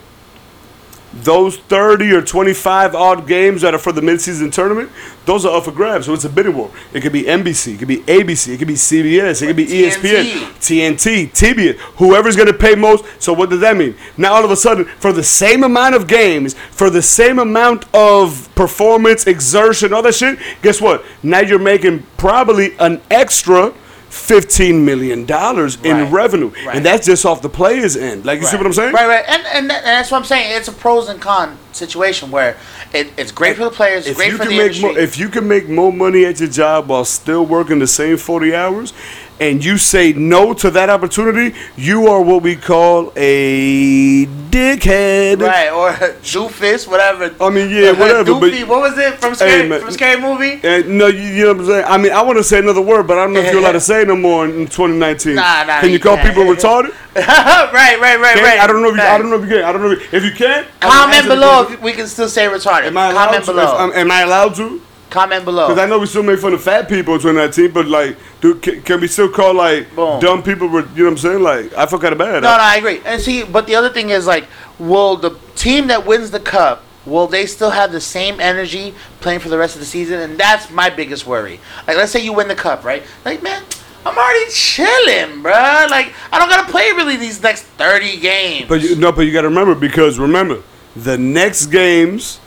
Speaker 2: those 30 or 25 odd games that are for the midseason tournament, those are up for grabs. So it's a bidding war. It could be NBC, it could be ABC, it could be CBS, it could be E ESPN, TNT, TBS, whoever's going to pay most. So what does that mean? Now all of a sudden, for the same amount of games, for the same amount of performance, exertion, all that shit, guess what? Now you're making probably an extra. Fifteen million dollars in
Speaker 1: Right.
Speaker 2: revenue,
Speaker 1: Right.
Speaker 2: and that's just off the players' end. Like you see what I'm saying?
Speaker 1: Right, right, and and, that, and that's what I'm saying. It's a pros and con situation where it, it's great for the players,
Speaker 2: if
Speaker 1: great
Speaker 2: you
Speaker 1: for
Speaker 2: can
Speaker 1: the
Speaker 2: make
Speaker 1: industry.
Speaker 2: more, if you can make more money at your job while still working the same 40 hours and you say no to that opportunity you are what we call a dickhead
Speaker 1: right, or doofus, whatever.
Speaker 2: I mean, yeah, whatever, but-
Speaker 1: what was it from Scary,
Speaker 2: man.
Speaker 1: from Scary Movie?
Speaker 2: and no, you, you know what I'm saying. I mean, I want to say another word, but I don't know if you're allowed to say no more in, in 2019.
Speaker 1: Nah, nah,
Speaker 2: Can you
Speaker 1: you
Speaker 2: call people retarded?
Speaker 1: right, right, right,
Speaker 2: Can-
Speaker 1: right.
Speaker 2: I don't know. If you, I don't know if you can. I don't know if, if you can.
Speaker 1: Comment below if we can still say retarded.
Speaker 2: Am I allowed
Speaker 1: Comment
Speaker 2: to?
Speaker 1: below.
Speaker 2: If, um, am I allowed to?
Speaker 1: Comment below.
Speaker 2: Because I know we still make fun of fat people in 2019, but like, dude, can, can we still call like
Speaker 1: Boom.
Speaker 2: dumb people? You know what I'm saying? Like, I feel kind of bad.
Speaker 1: No, no, I agree. And see, but the other thing is like, will the team that wins the cup will they still have the same energy playing for the rest of the season? And that's my biggest worry. Like, let's say you win the cup, right? Like, man, I'm already chilling, bro. Like, I don't gotta play really these next thirty games.
Speaker 2: But you, no, but you got to remember because remember, the next games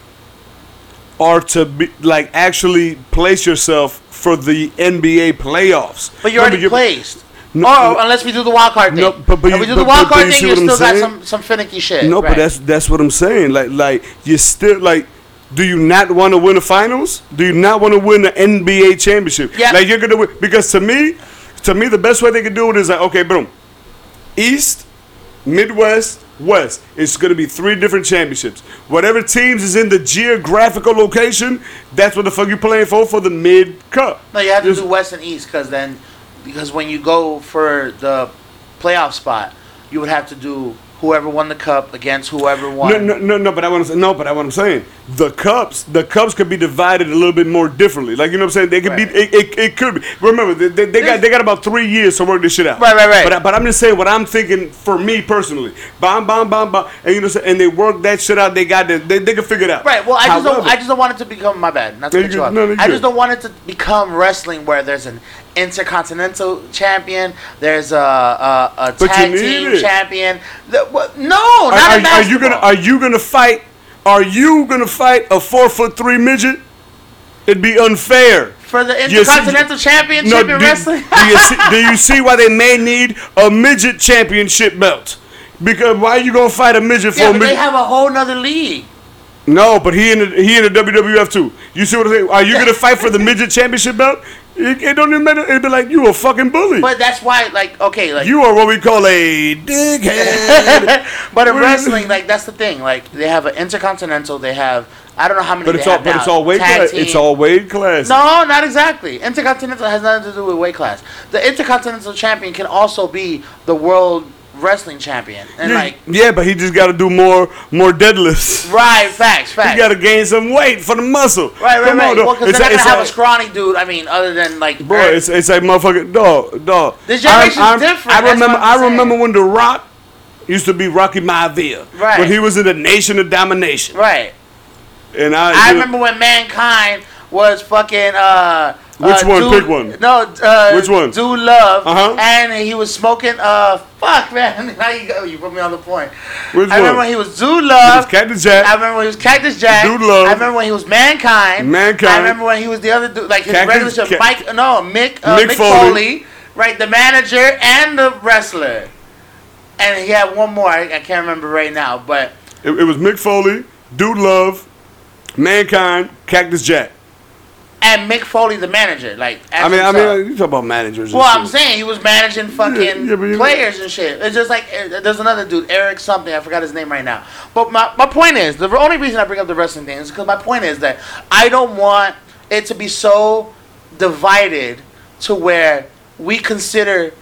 Speaker 2: are to be like actually place yourself for the NBA playoffs.
Speaker 1: But you're
Speaker 2: Remember,
Speaker 1: already placed.
Speaker 2: No,
Speaker 1: oh, unless we do the wild card thing.
Speaker 2: No, but- but
Speaker 1: if we
Speaker 2: you-
Speaker 1: do the wild card
Speaker 2: you
Speaker 1: thing, you still got some some finicky shit.
Speaker 2: No,
Speaker 1: right.
Speaker 2: but that's that's what I'm saying. Like like you still like. Do you not want to win the finals? Do you not want to win the NBA championship?
Speaker 1: Yeah.
Speaker 2: Like you're gonna win because to me, to me the best way they could do it is like okay, boom, East, Midwest, West. It's gonna be three different championships. Whatever teams is in the geographical location, that's what the fuck you playing for for the mid cup.
Speaker 1: No, you have to
Speaker 2: Just-
Speaker 1: do West and East because then, because when you go for the playoff spot, you would have to do whoever won the cup against whoever won.
Speaker 2: No, no, no, no. But I want to say no. But I what I'm saying. The cups, the cups could be divided a little bit more differently. Like you know what I'm saying. They could
Speaker 1: Right.
Speaker 2: be. It, it, it could be. Remember, they, they, they got they got about three years to work this shit out.
Speaker 1: Right, right, right.
Speaker 2: But but I'm just saying what I'm thinking for me personally. Bam, bam, bam, bam. And you know, what I'm saying? and they work that shit out. They got it. They, they can figure it out.
Speaker 1: Right. Well, I just don't. I just don't want it to become my bad. Not to
Speaker 2: you
Speaker 1: you
Speaker 2: no,
Speaker 1: I just don't want it to become wrestling where there's an intercontinental champion, there's a a, a tag team
Speaker 2: it.
Speaker 1: champion. The, what, no,
Speaker 2: Are,
Speaker 1: not
Speaker 2: are,
Speaker 1: in
Speaker 2: are you gonna Are you gonna fight? Are you gonna fight a four foot three midget? It'd be unfair.
Speaker 1: for the
Speaker 2: You see-
Speaker 1: intercontinental championship
Speaker 2: No,
Speaker 1: in
Speaker 2: do,
Speaker 1: wrestling?
Speaker 2: do you see, do you see why they may need a midget championship belt? Because why are you gonna fight a midget for
Speaker 1: yeah,
Speaker 2: a
Speaker 1: but
Speaker 2: midget?
Speaker 1: they have a whole nother league.
Speaker 2: no, but he in the he in the WWF too. You see what I'm saying? Are you gonna fight for the midget championship belt? It, it don't even matter. It'd be like you a fucking bully.
Speaker 1: But that's why, like, okay, like
Speaker 2: you are what we call a dickhead.
Speaker 1: but in wrestling, like that's the thing. Like they have an intercontinental. They have I don't know how many.
Speaker 2: but it's all but
Speaker 1: now.
Speaker 2: it's all weight
Speaker 1: Tag
Speaker 2: class.
Speaker 1: team.
Speaker 2: It's all weight class.
Speaker 1: No, not exactly. Intercontinental has nothing to do with weight class. The intercontinental champion can also be the world wrestling champion, and like
Speaker 2: yeah, but he just got to do more more deadlifts.
Speaker 1: right facts, facts.
Speaker 2: He got to gain some weight for the muscle.
Speaker 1: Right, right,
Speaker 2: Come
Speaker 1: right.
Speaker 2: on,
Speaker 1: well, because
Speaker 2: It's
Speaker 1: they're not
Speaker 2: like-
Speaker 1: gonna have a scrawny dude. I mean, other than like,
Speaker 2: like- Bro, it's, it's like motherfucking dog, dog.
Speaker 1: This generation's
Speaker 2: I'm- I'm-
Speaker 1: different,
Speaker 2: I remember,
Speaker 1: I'm
Speaker 2: remember when The Rock used to be Rocky Maivia.
Speaker 1: Right.
Speaker 2: When he was in the Nation of Domination.
Speaker 1: right.
Speaker 2: And I,
Speaker 1: I remember when mankind was fucking. uh
Speaker 2: Which
Speaker 1: uh,
Speaker 2: one?
Speaker 1: Dude-
Speaker 2: Pick one.
Speaker 1: No, uh,
Speaker 2: Which one?
Speaker 1: Dude Love.
Speaker 2: Uh-huh.
Speaker 1: And he was smoking. Uh, fuck, man. Now you go. You put me on the point.
Speaker 2: Which
Speaker 1: I remember
Speaker 2: one?
Speaker 1: when he was Dude
Speaker 2: It was
Speaker 1: Love.
Speaker 2: Cactus Jack.
Speaker 1: I remember when he was Cactus Jack.
Speaker 2: Dude Love.
Speaker 1: I remember when he was Mankind.
Speaker 2: Mankind.
Speaker 1: I remember when he was the other dude, like his
Speaker 2: Cactus
Speaker 1: regular.
Speaker 2: Ca-
Speaker 1: Mike, no, Mick, uh,
Speaker 2: Mick
Speaker 1: Mick,
Speaker 2: Foley.
Speaker 1: Foley. right? The manager and the wrestler. And he had one more. I, I can't remember right now, but
Speaker 2: It, it was Mick Foley, Dude Love, Mankind, Cactus Jack.
Speaker 1: And Mick Foley, the manager, like.
Speaker 2: I mean, I mean, you talk about managers.
Speaker 1: Well, I'm saying he was managing fucking
Speaker 2: yeah, know-
Speaker 1: players and shit. It's just like uh, there's another dude, Eric something. I forgot his name right now. But my, my point is the only reason I bring up the wrestling thing is because my point is that I don't want it to be so divided to where we consider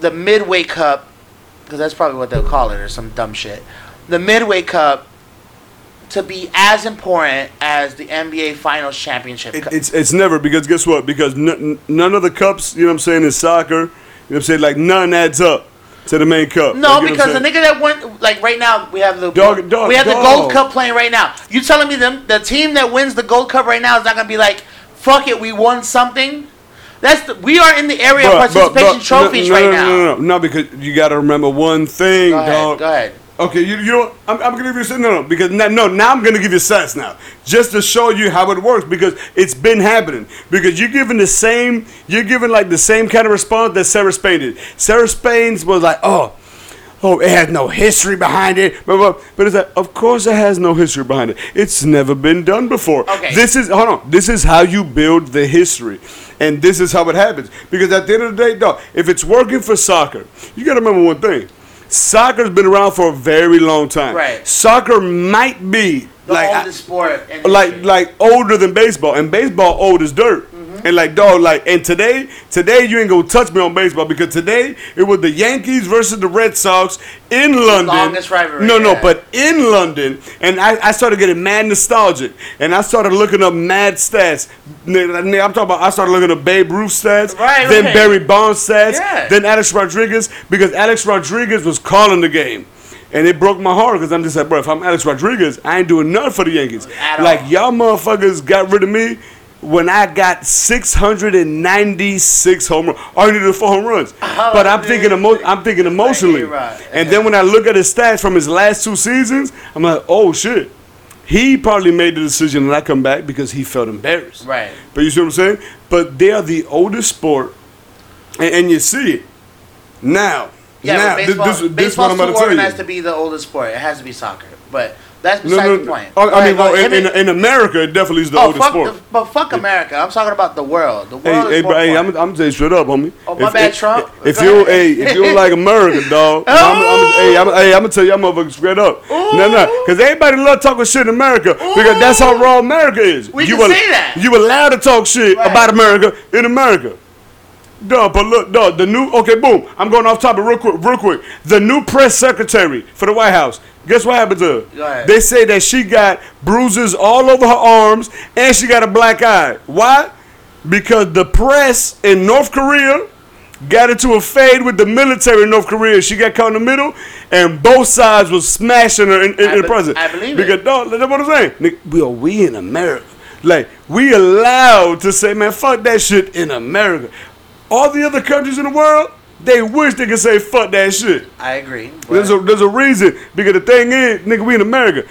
Speaker 1: the midway cup because that's probably what they'll call it or some dumb shit. The midway cup to be as important as the NBA Finals championship.
Speaker 2: It, it's it's never because guess what? Because n- n- none of the cups, you know what I'm saying, in soccer, you know what I'm saying, like none adds up to the main cup.
Speaker 1: No,
Speaker 2: Like,
Speaker 1: because the nigga that went like right now we have the
Speaker 2: Dog- dog-
Speaker 1: we have the. Gold Cup playing right now. You telling me them the team that wins the Gold Cup right now is not gonna be like fuck it, we won something. That's the, we are in the area
Speaker 2: saying?
Speaker 1: of
Speaker 2: But- but-
Speaker 1: participation
Speaker 2: but-
Speaker 1: trophies
Speaker 2: no, no,
Speaker 1: right
Speaker 2: no,
Speaker 1: now.
Speaker 2: No, no, no, no, because you got to remember one thing,
Speaker 1: Go ahead,
Speaker 2: dog.
Speaker 1: go ahead.
Speaker 2: Okay, you, you know? I'm, I'm gonna give you a no no because now, no now I'm gonna give you stats now just to show you how it works because it's been happening because you're giving the same you're giving like the same kind of response that Sarah Spain did. Sarah Spain's was like oh oh it has no history behind it but but, but it's like of course it has no history behind it. It's never been done before.
Speaker 1: Okay.
Speaker 2: This is hold on this is how you build the history. And this is how it happens. Because at the end of the day, dog, if it's working for soccer, you gotta remember one thing. Soccer's been around for a very long time.
Speaker 1: Right.
Speaker 2: Soccer might be
Speaker 1: The
Speaker 2: like
Speaker 1: oldest sport.
Speaker 2: Like like older than baseball, and baseball old as dirt. And like dog, like and today, today you ain't gonna touch me on baseball because today it was the Yankees versus the Red Sox in London.
Speaker 1: longest rivalry,
Speaker 2: No, no,
Speaker 1: yeah.
Speaker 2: but in London, and I, I started getting mad nostalgic, and I started looking up mad stats. I'm talking about I started looking up Babe Ruth stats,
Speaker 1: Right,
Speaker 2: then
Speaker 1: right.
Speaker 2: Barry Bonds stats,
Speaker 1: Yeah.
Speaker 2: then Alex Rodriguez because Alex Rodriguez was calling the game. And it broke my heart because I'm just like, bro, if I'm Alex Rodriguez, I ain't doing nothing for the Yankees. Like, y'all motherfuckers got rid of me when I got 696 home runs. All you needed four home runs. Oh, but I'm thinking, emo- I'm thinking emotionally.
Speaker 1: A-Rod.
Speaker 2: And then when I look at his stats from his last two seasons, I'm like, oh shit. He probably made the decision that I come back because he felt embarrassed.
Speaker 1: Right.
Speaker 2: But you see what I'm saying? But they are the oldest sport, and, and you see it now.
Speaker 1: Yeah,
Speaker 2: now,
Speaker 1: baseball,
Speaker 2: this, this, this what
Speaker 1: baseball's
Speaker 2: I'm about to tell you.
Speaker 1: organized to be the oldest sport. It has to be soccer. But that's
Speaker 2: No, no,
Speaker 1: the point.
Speaker 2: I
Speaker 1: ahead,
Speaker 2: mean,
Speaker 1: go
Speaker 2: well, in, in, in America, it definitely is the
Speaker 1: oh,
Speaker 2: oldest
Speaker 1: fuck
Speaker 2: sport.
Speaker 1: the, but fuck America. I'm talking about the world. The world
Speaker 2: Hey,
Speaker 1: is
Speaker 2: hey,
Speaker 1: more
Speaker 2: hey, I'm. I'm you straight up, homie.
Speaker 1: Oh, my bad, Trump.
Speaker 2: If you, hey, if you like America, dog, I'm, I'm, hey, I'm, hey, I'm gonna tell y'all motherfuckers straight up. No, no, because everybody love talking shit in America because that's how raw America is.
Speaker 1: We
Speaker 2: you
Speaker 1: can
Speaker 2: al-
Speaker 1: say that.
Speaker 2: You allowed to talk shit
Speaker 1: Right.
Speaker 2: about America in America. Dog, but look, dog, the new, okay, boom, I'm going off topic real quick, real quick. The new press secretary for the White House, guess what happened to her? They say that she got bruises all over her arms and she got a black eye. Why? Because the press in North Korea got into a fade with the military in North Korea. She got caught in the middle, and both sides was smashing her in, in,
Speaker 1: I
Speaker 2: in the
Speaker 1: be-
Speaker 2: present.
Speaker 1: I believe it.
Speaker 2: because, dog, that's what I'm saying. We are we in America. Like we allowed to say, man, fuck that shit in America. All the other countries in the world, they wish they could say fuck that shit.
Speaker 1: I agree.
Speaker 2: There's a there's a reason because the thing is, nigga, we in America.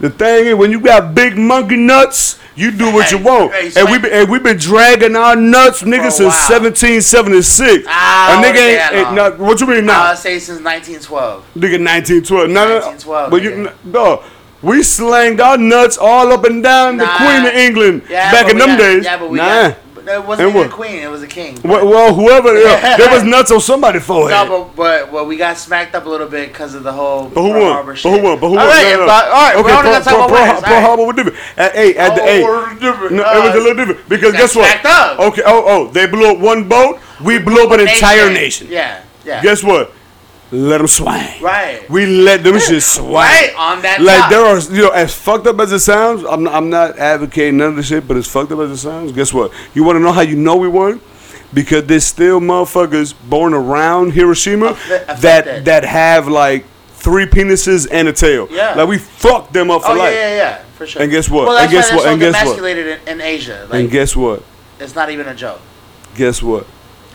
Speaker 2: The thing is, when you got big monkey nuts, you do what you want.
Speaker 1: hey,
Speaker 2: and we been, and we been dragging our nuts, nigga, since 1776.
Speaker 1: Ah, I
Speaker 2: a nigga ain't, ain't not, what you mean now?
Speaker 1: I'll say since 1912.
Speaker 2: nigga, 1912. No, no,
Speaker 1: 1912,
Speaker 2: But you, dog, we slanged our nuts all up and down the Queen of England
Speaker 1: Yeah,
Speaker 2: back in them
Speaker 1: got-
Speaker 2: days.
Speaker 1: Yeah, but we
Speaker 2: nah.
Speaker 1: got. But it wasn't a queen. It was a king.
Speaker 2: well, well, whoever, yeah, there was nuts on somebody's forehead.
Speaker 1: No, but, but well, we got smacked up a little bit because of the whole.
Speaker 2: But who
Speaker 1: Pearl
Speaker 2: won?
Speaker 1: Harbor
Speaker 2: But
Speaker 1: shit.
Speaker 2: who won? But who
Speaker 1: all
Speaker 2: won?
Speaker 1: Right,
Speaker 2: No, no.
Speaker 1: but, all right, we're
Speaker 2: Okay,
Speaker 1: only
Speaker 2: Pearl,
Speaker 1: gonna talk about
Speaker 2: Pearl,
Speaker 1: winners.
Speaker 2: Pearl
Speaker 1: right.
Speaker 2: Harbor was different. Uh, hey, at the,
Speaker 1: Oh,
Speaker 2: hey. No,
Speaker 1: Uh,
Speaker 2: it was a little different because guess what?
Speaker 1: up.
Speaker 2: Okay, oh, oh, they blew up one boat. We blew up an entire nation.
Speaker 1: Yeah, yeah.
Speaker 2: Guess what? Let them swing.
Speaker 1: Right.
Speaker 2: We let them just swing.
Speaker 1: Right, on that
Speaker 2: Like
Speaker 1: top.
Speaker 2: there are, you know, as fucked up as it sounds. I'm not, I'm not advocating none of this shit, but as fucked up as it sounds, guess what? You want to know how you know we won? Because there's still motherfuckers born around Hiroshima that that have like three penises and a tail.
Speaker 1: Yeah.
Speaker 2: Like we fucked them up for
Speaker 1: Oh yeah,
Speaker 2: life.
Speaker 1: yeah, yeah, for sure.
Speaker 2: And guess what?
Speaker 1: Well, that's
Speaker 2: And guess
Speaker 1: why
Speaker 2: what?
Speaker 1: they're
Speaker 2: And
Speaker 1: so
Speaker 2: guess what?
Speaker 1: in, in Asia. Like,
Speaker 2: And guess what?
Speaker 1: it's not even a joke.
Speaker 2: Guess what?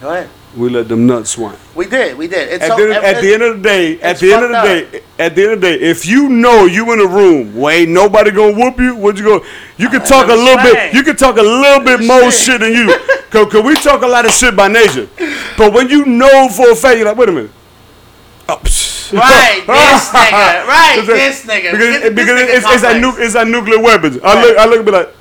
Speaker 1: Go ahead.
Speaker 2: We let them nuts swing.
Speaker 1: We did, we did. It's
Speaker 2: At,
Speaker 1: so,
Speaker 2: the, at the end of the day, at the end of the
Speaker 1: fucked
Speaker 2: day, at the end of the day, if you know you in a room where ain't nobody gonna whoop you, what you go? You can talk a little bit. You can talk a little bit more
Speaker 1: Shit.
Speaker 2: shit than you, cause, 'cause we talk a lot of shit by nature. But when you know for a fact, you're like, wait a minute. Oh.
Speaker 1: Right, this nigga. Right, this nigga.
Speaker 2: Because,
Speaker 1: this
Speaker 2: because
Speaker 1: nigga
Speaker 2: it's, it's,
Speaker 1: complex.
Speaker 2: nu- it's that nuclear weapons. I
Speaker 1: Right.
Speaker 2: look, I look and be like,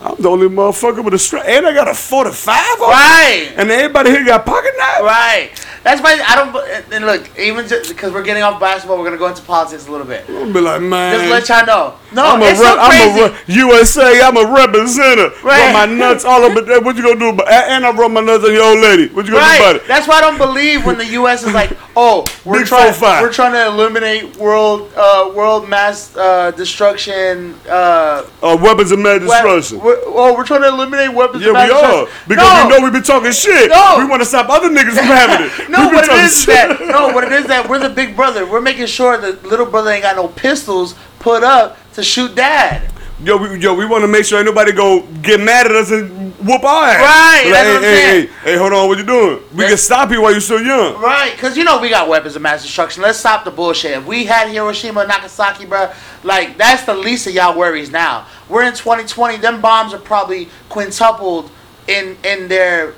Speaker 2: I'm the only motherfucker with a strap, and I got a 45 on.
Speaker 1: Right.
Speaker 2: And everybody here got pocket knives.
Speaker 1: Right. That's why I don't. And look, even just because we're getting off basketball, we're gonna go into politics a little bit.
Speaker 2: I'm gonna be like, man.
Speaker 1: Just let y'all know. No,
Speaker 2: I'm a,
Speaker 1: it's
Speaker 2: rep,
Speaker 1: so
Speaker 2: I'm
Speaker 1: crazy.
Speaker 2: a re- USA. I'm a representative.
Speaker 1: Right.
Speaker 2: Rub my nuts all over there. What you gonna do about? And I rub my nuts on your old lady. What you gonna do about it?
Speaker 1: That's why I don't believe when the U.S. is like, "Oh, we're
Speaker 2: Big
Speaker 1: trying,
Speaker 2: 4-5.
Speaker 1: we're trying to eliminate world, uh, world mass uh, destruction. Uh,
Speaker 2: Uh, weapons of mass
Speaker 1: we-
Speaker 2: destruction.
Speaker 1: We're, oh, we're trying to eliminate weapons
Speaker 2: Yeah, we are because
Speaker 1: no.
Speaker 2: we know we've been talking shit.
Speaker 1: No.
Speaker 2: We want to stop other niggas from having it.
Speaker 1: No, what it is
Speaker 2: shit.
Speaker 1: that no, what it is that we're the big brother. We're making sure that little brother ain't got no pistols put up to shoot dad.
Speaker 2: Yo, we, yo, we want to make sure ain't nobody go get mad at us and whoop our ass.
Speaker 1: Right,
Speaker 2: Like,
Speaker 1: that's
Speaker 2: hey,
Speaker 1: what I'm
Speaker 2: hey,
Speaker 1: saying.
Speaker 2: hey, hey, hold on, what you doing? We
Speaker 1: That's-
Speaker 2: can stop you while you're still young.
Speaker 1: Right, because you know we got weapons of mass destruction. Let's stop the bullshit. If we had Hiroshima and Nagasaki, bro, like that's the least of y'all worries now. We're in 2020. Them bombs are probably quintupled in in their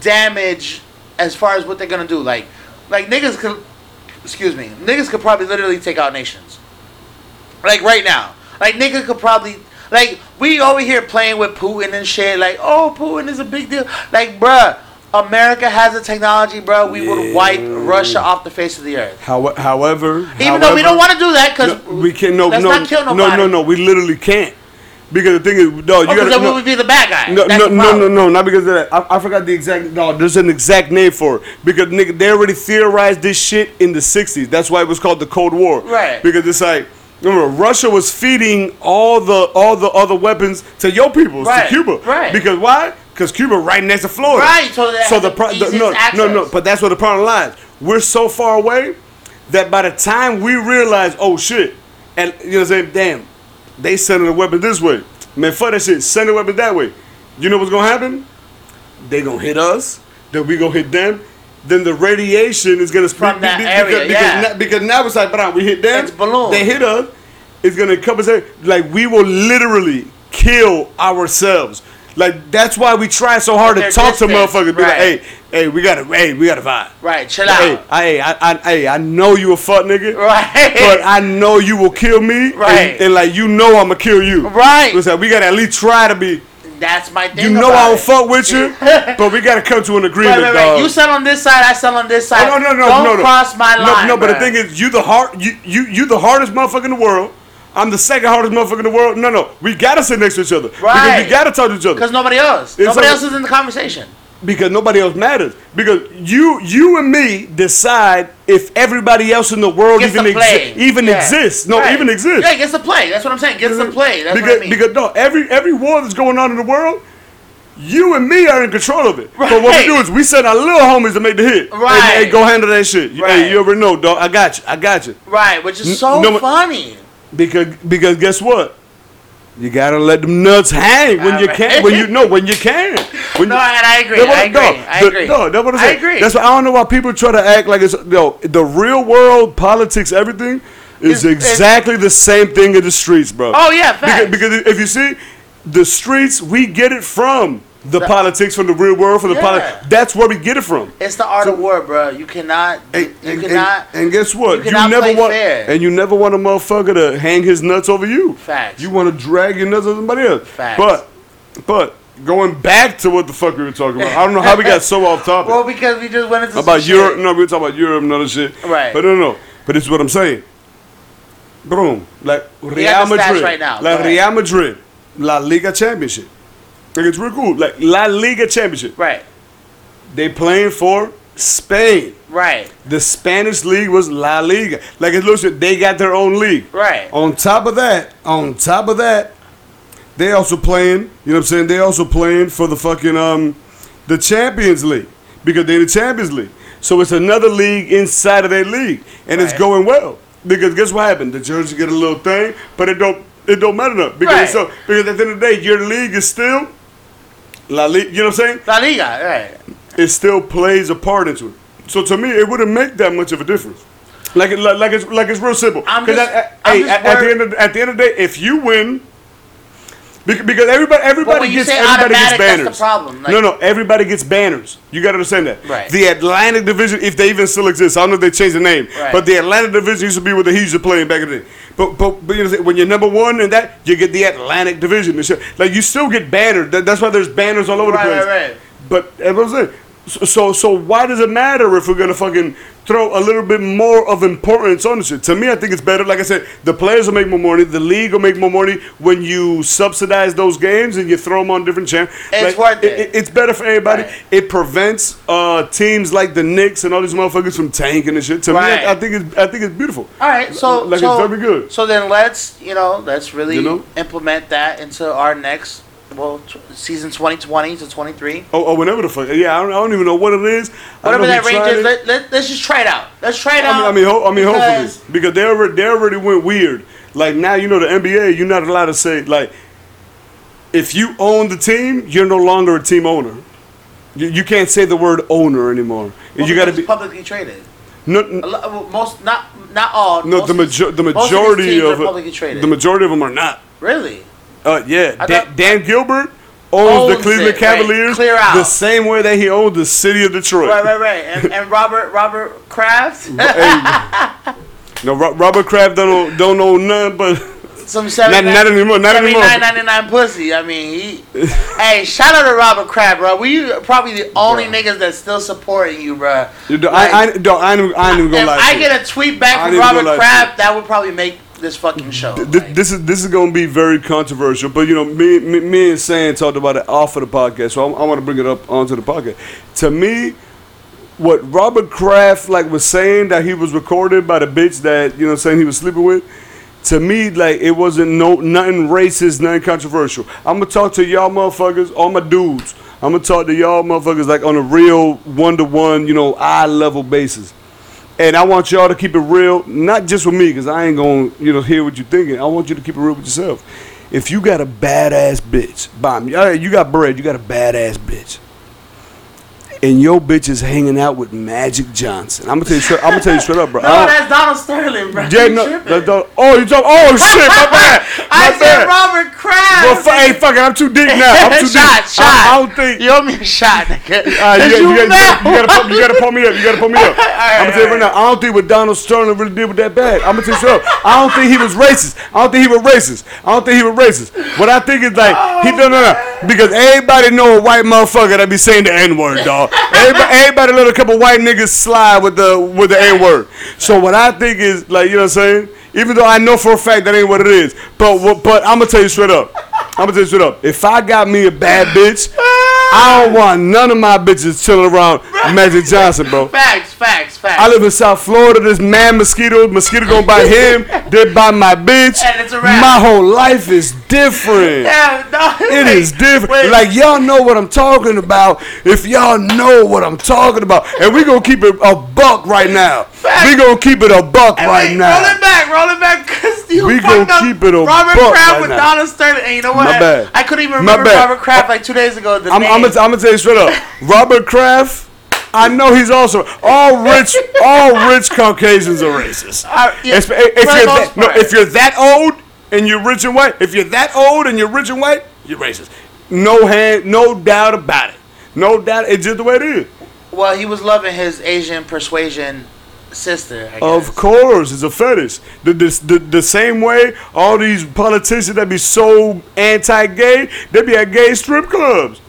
Speaker 1: damage as far as what they're gonna do. Like, like niggas could, excuse me, niggas could probably literally take out nations. Like right now, like nigga could probably. Like we over here playing with Putin and shit. Like, oh, Putin is a big deal. Like, bruh, America has the technology, bro. We would wipe Russia off the face of the earth.
Speaker 2: How, however,
Speaker 1: Even though we don't want to do that, because
Speaker 2: no, we can't. No,
Speaker 1: let's
Speaker 2: no,
Speaker 1: not kill
Speaker 2: no,
Speaker 1: nobody.
Speaker 2: no, no. We literally can't because the thing is, no, you
Speaker 1: Oh,
Speaker 2: gotta.
Speaker 1: then we
Speaker 2: No,
Speaker 1: would be the bad guy.
Speaker 2: no,
Speaker 1: That's
Speaker 2: no, no, no, no, not because of that. I, I forgot the exact. No, there's an exact name for it because nigga, they already theorized this shit in the '60s. That's why it was called the Cold War.
Speaker 1: Right.
Speaker 2: Because it's like. Remember, Russia was feeding all the all the other weapons to your people,
Speaker 1: Right,
Speaker 2: to Cuba.
Speaker 1: right.
Speaker 2: Because why? Because Cuba right next to Florida.
Speaker 1: Right, so
Speaker 2: so the,
Speaker 1: the
Speaker 2: pro- the
Speaker 1: easiest
Speaker 2: no, no, no. But that's where the problem lies. We're so far away that by the time we realize, oh shit, and you know what I'm saying, damn, they sending the weapon this way. Man, fuck that shit. Send the weapon that way. You know what's gonna happen? They gonna hit us. Then we gonna hit them. Then the radiation is gonna
Speaker 1: spread
Speaker 2: be-
Speaker 1: that
Speaker 2: be-
Speaker 1: area,
Speaker 2: because,
Speaker 1: yeah.
Speaker 2: because, now, because now it's like, but we hit them.
Speaker 1: It's balloon.
Speaker 2: They hit us. It's gonna come and say, like we will literally kill ourselves. Like that's why we try so hard to talk to
Speaker 1: distant,
Speaker 2: motherfuckers. Be like, hey, hey, we gotta, hey, we gotta vibe.
Speaker 1: Right, chill
Speaker 2: Hey,
Speaker 1: out.
Speaker 2: hey, I, I, hey, I know you a fuck nigga,
Speaker 1: Right.
Speaker 2: but I know you will kill me,
Speaker 1: Right.
Speaker 2: And, like you know I'ma kill you,
Speaker 1: Right.
Speaker 2: Listen, we gotta at least try to be.
Speaker 1: That's my thing.
Speaker 2: You know I don't
Speaker 1: it.
Speaker 2: fuck with you, but we gotta come to an agreement,
Speaker 1: Wait, wait, wait.
Speaker 2: dog.
Speaker 1: You sell on this side, I sell on this side.
Speaker 2: Oh, no, no, no,
Speaker 1: Don't
Speaker 2: no, no.
Speaker 1: cross my
Speaker 2: No,
Speaker 1: line.
Speaker 2: no, but the thing is, you the hard, you, you, you the hardest motherfucker in the world. I'm the second hardest motherfucker in the world. No, no, we gotta sit next to each other because
Speaker 1: Right.
Speaker 2: we gotta talk to each other
Speaker 1: Because nobody else.
Speaker 2: It's
Speaker 1: nobody
Speaker 2: a-
Speaker 1: else is in the conversation.
Speaker 2: Because nobody else matters. Because you, you and me decide if everybody else in the world
Speaker 1: Gets
Speaker 2: even exi- even
Speaker 1: Yeah.
Speaker 2: exists. No,
Speaker 1: Right.
Speaker 2: even exists.
Speaker 1: Yeah, gets to play. That's what I'm saying. Gets to play. That's
Speaker 2: because,
Speaker 1: what I mean.
Speaker 2: because no, every every war that's going on in the world, you and me are in control of it. But what we do is we send our little homies to make the hit. Hey,
Speaker 1: Right.
Speaker 2: Hey, go handle that shit.
Speaker 1: Right.
Speaker 2: Hey, you ever know, dog. I got you. I got you.
Speaker 1: right, which is so
Speaker 2: no,
Speaker 1: funny.
Speaker 2: Because because guess what? You gotta let them nuts hang when you
Speaker 1: Alright.
Speaker 2: can. When you know when you can. When
Speaker 1: No,
Speaker 2: you,
Speaker 1: and I agree. I agree.
Speaker 2: no,
Speaker 1: I
Speaker 2: the- No, that's what I'm
Speaker 1: I agree.
Speaker 2: That's why I don't know why people try to act like it's yo. The real world, politics, everything is
Speaker 1: It's- it's-
Speaker 2: exactly the same thing in the streets, bro.
Speaker 1: Oh, yeah,
Speaker 2: because, because if you see the streets, we get it from the,
Speaker 1: The-
Speaker 2: politics, from the real world, from the
Speaker 1: Yeah.
Speaker 2: politics. That's where we get it from.
Speaker 1: It's the art
Speaker 2: So-
Speaker 1: of war, bro. You cannot.
Speaker 2: And,
Speaker 1: you
Speaker 2: and-
Speaker 1: cannot.
Speaker 2: and, and guess what?
Speaker 1: you cannot
Speaker 2: never want
Speaker 1: fair.
Speaker 2: and you never want a motherfucker to hang his nuts over you.
Speaker 1: Facts.
Speaker 2: You want to drag your nuts over somebody else.
Speaker 1: Facts.
Speaker 2: But but going back to what the fuck we were talking about, I don't know how we got so off topic
Speaker 1: well, because we just went into
Speaker 2: about Europe.
Speaker 1: shit.
Speaker 2: No, we were talking about Europe and other shit.
Speaker 1: Right.
Speaker 2: But no, no. But this is what I'm saying. Boom. Like Real
Speaker 1: got the stats
Speaker 2: Madrid.
Speaker 1: right now.
Speaker 2: Like. Real Madrid. La Liga Championship. Like it's real cool. Like La Liga Championship.
Speaker 1: Right.
Speaker 2: They playing for Spain.
Speaker 1: Right.
Speaker 2: The Spanish league was La Liga. Like it looks, like they got their own league.
Speaker 1: Right.
Speaker 2: On top of that, on top of that, they also playing. You know what I'm saying? They also playing for the fucking um, the Champions League because they're in the Champions League. So it's another league inside of their league, and it's going well. Because guess what happened? The Jersey get a little thing, but it don't it don't matter enough because
Speaker 1: Right.
Speaker 2: so because at the end of the day, your league is still La Liga. You know what I'm saying?
Speaker 1: La Liga. Right.
Speaker 2: it still plays a part into it. So to me, it wouldn't make that much of a difference. Like like, like it's like it's real simple.
Speaker 1: I'm
Speaker 2: 'Cause
Speaker 1: just-
Speaker 2: at, at-
Speaker 1: I'm
Speaker 2: hey,
Speaker 1: just
Speaker 2: at, at the end of at the end of the day, if you win, because, everybody everybody gets everybody gets banners.
Speaker 1: problem. Like,
Speaker 2: no, no, everybody gets banners. You got to understand that.
Speaker 1: Right.
Speaker 2: The Atlantic Division, if they even still exist, I don't know if they changed the name,
Speaker 1: Right.
Speaker 2: but the Atlantic Division used to be where the Heat used to play back in the day. But but, but you know, when you're number one in that, you get the Atlantic Division. Like you still get banners. That, that's why there's banners all over
Speaker 1: Right,
Speaker 2: the place.
Speaker 1: right, right.
Speaker 2: But as I'm saying, so, so so why does it matter if we're gonna fucking throw a little bit more of importance on the shit? To me, I think it's better. Like I said, the players will make more money. The league will make more money when you subsidize those games and you throw them on different channels.
Speaker 1: It's worth it.
Speaker 2: It's better for everybody.
Speaker 1: Right.
Speaker 2: It prevents uh, teams like the Knicks and all these motherfuckers from tanking and shit. To
Speaker 1: Right.
Speaker 2: me, I, I think it's I think it's beautiful.
Speaker 1: All right, so
Speaker 2: like
Speaker 1: so,
Speaker 2: it's very good.
Speaker 1: So then let's you know let's really
Speaker 2: You know?
Speaker 1: implement that into our next well t- season 2020 to 23.
Speaker 2: Oh, oh, whenever the fuck. Yeah, I don't, I don't even know what it is. I
Speaker 1: Whatever that range is, let, let, let's just try it out. Let's try it
Speaker 2: I mean,
Speaker 1: out.
Speaker 2: I mean, ho- I mean,
Speaker 1: because-
Speaker 2: hopefully, because they already they already went weird. Like now, you know, the NBA, you're not allowed to say like, if you own the team, you're no longer a team owner. You, you can't say the word owner anymore.
Speaker 1: well,
Speaker 2: you got to be
Speaker 1: publicly traded.
Speaker 2: no,
Speaker 1: most not not all.
Speaker 2: no. The
Speaker 1: these-
Speaker 2: the
Speaker 1: of
Speaker 2: majority of
Speaker 1: publicly traded.
Speaker 2: the majority of them are not.
Speaker 1: really?
Speaker 2: Uh, yeah,
Speaker 1: I
Speaker 2: Dan,
Speaker 1: thought-
Speaker 2: Dan Gilbert owns, the
Speaker 1: Owns
Speaker 2: Cleveland
Speaker 1: it, right.
Speaker 2: Cavaliers
Speaker 1: Clear out.
Speaker 2: the same way that he owned the city of Detroit.
Speaker 1: Right, right, right. And, and Robert Robert Kraft,
Speaker 2: No, Ro- Robert Kraft don't own, don't own none, but
Speaker 1: some seventy
Speaker 2: not anymore, not anymore.
Speaker 1: nine ninety nine pussy. I mean, he. hey, shout out to Robert Kraft, bro. We probably the only niggas that's still supporting you, bro.
Speaker 2: You know,
Speaker 1: Like,
Speaker 2: I, I, I, ain't, I ain't even gonna
Speaker 1: if
Speaker 2: lie.
Speaker 1: I
Speaker 2: to you.
Speaker 1: get a tweet back
Speaker 2: I
Speaker 1: from Robert
Speaker 2: to
Speaker 1: Kraft, that would probably make this fucking show.
Speaker 2: Th-
Speaker 1: Like,
Speaker 2: this is this is gonna be very controversial, but you know, me me, me and Sam talked about it off of the podcast, so I, I want to bring it up onto the podcast. To me, what Robert Kraft like was saying that he was recorded by the bitch that you know saying he was sleeping with. To me, like it wasn't no nothing racist, nothing controversial. I'm gonna talk to y'all motherfuckers, all my dudes. I'm gonna talk to y'all motherfuckers like on a real one to one, you know, eye level basis. And I want y'all to keep it real, not just with me, because I ain't gonna, you know, hear what you're thinking. I want you to keep it real with yourself. If you got a badass bitch, all right, you got bread, you got a badass bitch, and your bitch is hanging out with Magic Johnson. I'm gonna tell you straight. I'm gonna tell you straight up, bro.
Speaker 1: no, that's Donald Sterling, bro.
Speaker 2: yeah, no,
Speaker 1: tripping.
Speaker 2: that don't- oh, you talk. Oh shit, my bad.
Speaker 1: My I
Speaker 2: My
Speaker 1: said
Speaker 2: bad.
Speaker 1: Robert Kraft.
Speaker 2: Well, fu- hey, fuck it, I'm too deep now. I'm too
Speaker 1: shot,
Speaker 2: deep.
Speaker 1: shot.
Speaker 2: I, I don't think.
Speaker 1: You owe me a shot, nigga.
Speaker 2: Uh, you, gotta, you, you, gotta, you, gotta pump, you gotta pump me up. You gotta pump me up. I'm gonna tell you right
Speaker 1: alright.
Speaker 2: now. I don't think what Donald Sterling really did with that bag. I'm gonna tell you straight up. I don't think he was racist. I don't think he was racist. I don't think he was racist. What I think is like he no no no because everybody know a white motherfucker that be saying the n word, dog. Everybody, everybody let a couple white niggas slide with the with the n word. So what I think is like you know what I'm saying. Even though I know for a fact that ain't what it is, but but I'm gonna tell you straight up. I'm gonna tell you straight up. If I got me a bad bitch, I don't want none of my bitches chilling around Magic Johnson, bro.
Speaker 1: Facts, facts, facts.
Speaker 2: I live in South Florida. This man mosquito, mosquito gonna bite him. They bite my bitch.
Speaker 1: And it's a wrap.
Speaker 2: My whole life is different.
Speaker 1: yeah, no,
Speaker 2: It is different.
Speaker 1: wait.
Speaker 2: Like y'all know what I'm talking about. If y'all know what I'm talking about, and we gonna keep it a buck right now. We gonna keep it a buck
Speaker 1: Hey,
Speaker 2: right
Speaker 1: wait,
Speaker 2: now.
Speaker 1: Roll it back, roll it back, cause you
Speaker 2: We gonna
Speaker 1: up
Speaker 2: keep it a
Speaker 1: Robert
Speaker 2: buck
Speaker 1: Kraft
Speaker 2: right
Speaker 1: with
Speaker 2: now.
Speaker 1: Donald Sterling, and you know what?
Speaker 2: My bad.
Speaker 1: I couldn't even remember. Robert Kraft like two days ago. The
Speaker 2: I'm,
Speaker 1: name.
Speaker 2: I'm, gonna, I'm gonna tell you straight up. Robert Kraft. I know he's also all rich. All rich Caucasians are racist.
Speaker 1: Uh, yeah,
Speaker 2: if, if you're that, no, if you're that old and you're rich and white, if you're that old and you're rich and white, you're racist. No hand, no doubt about it. No doubt. It's just the way it is.
Speaker 1: well, he was loving his Asian persuasion sister. I guess.
Speaker 2: Of course, it's a fetish. The, the, the, the same way all these politicians that be so anti-gay, they be at gay strip clubs.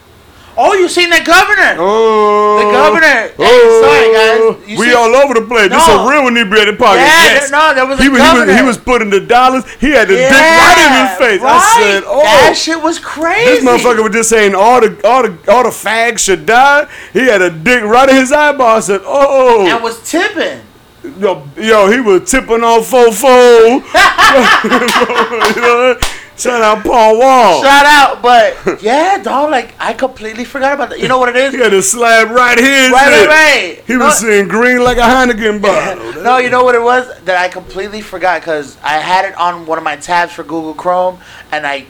Speaker 1: Oh, you seen that governor?
Speaker 2: Oh,
Speaker 1: The governor. Hey, oh. sorry, guys. You
Speaker 2: we all over the place. This is
Speaker 1: No.
Speaker 2: a real inebriated podcast.
Speaker 1: Yeah,
Speaker 2: yes.
Speaker 1: there- no, there was a
Speaker 2: he, was, he was he was putting the dollars. He had the dick right in his face. I said, "Oh,
Speaker 1: that shit was crazy.
Speaker 2: this motherfucker was just saying all the all the all the fags should die. He had a dick right in his eyeball. I said, "Oh,
Speaker 1: and was tipping.
Speaker 2: Yo, yo, he was tipping on fofo." you know, shout out Paul Wall.
Speaker 1: Shout out, but yeah, dog. Like I completely forgot about that. You know what it is?
Speaker 2: he had a slab right here.
Speaker 1: Right, right, right.
Speaker 2: He
Speaker 1: No-
Speaker 2: was seeing green like a Heineken bottle.
Speaker 1: No, you know what it was that I completely forgot because I had it on one of my tabs for Google Chrome, and I,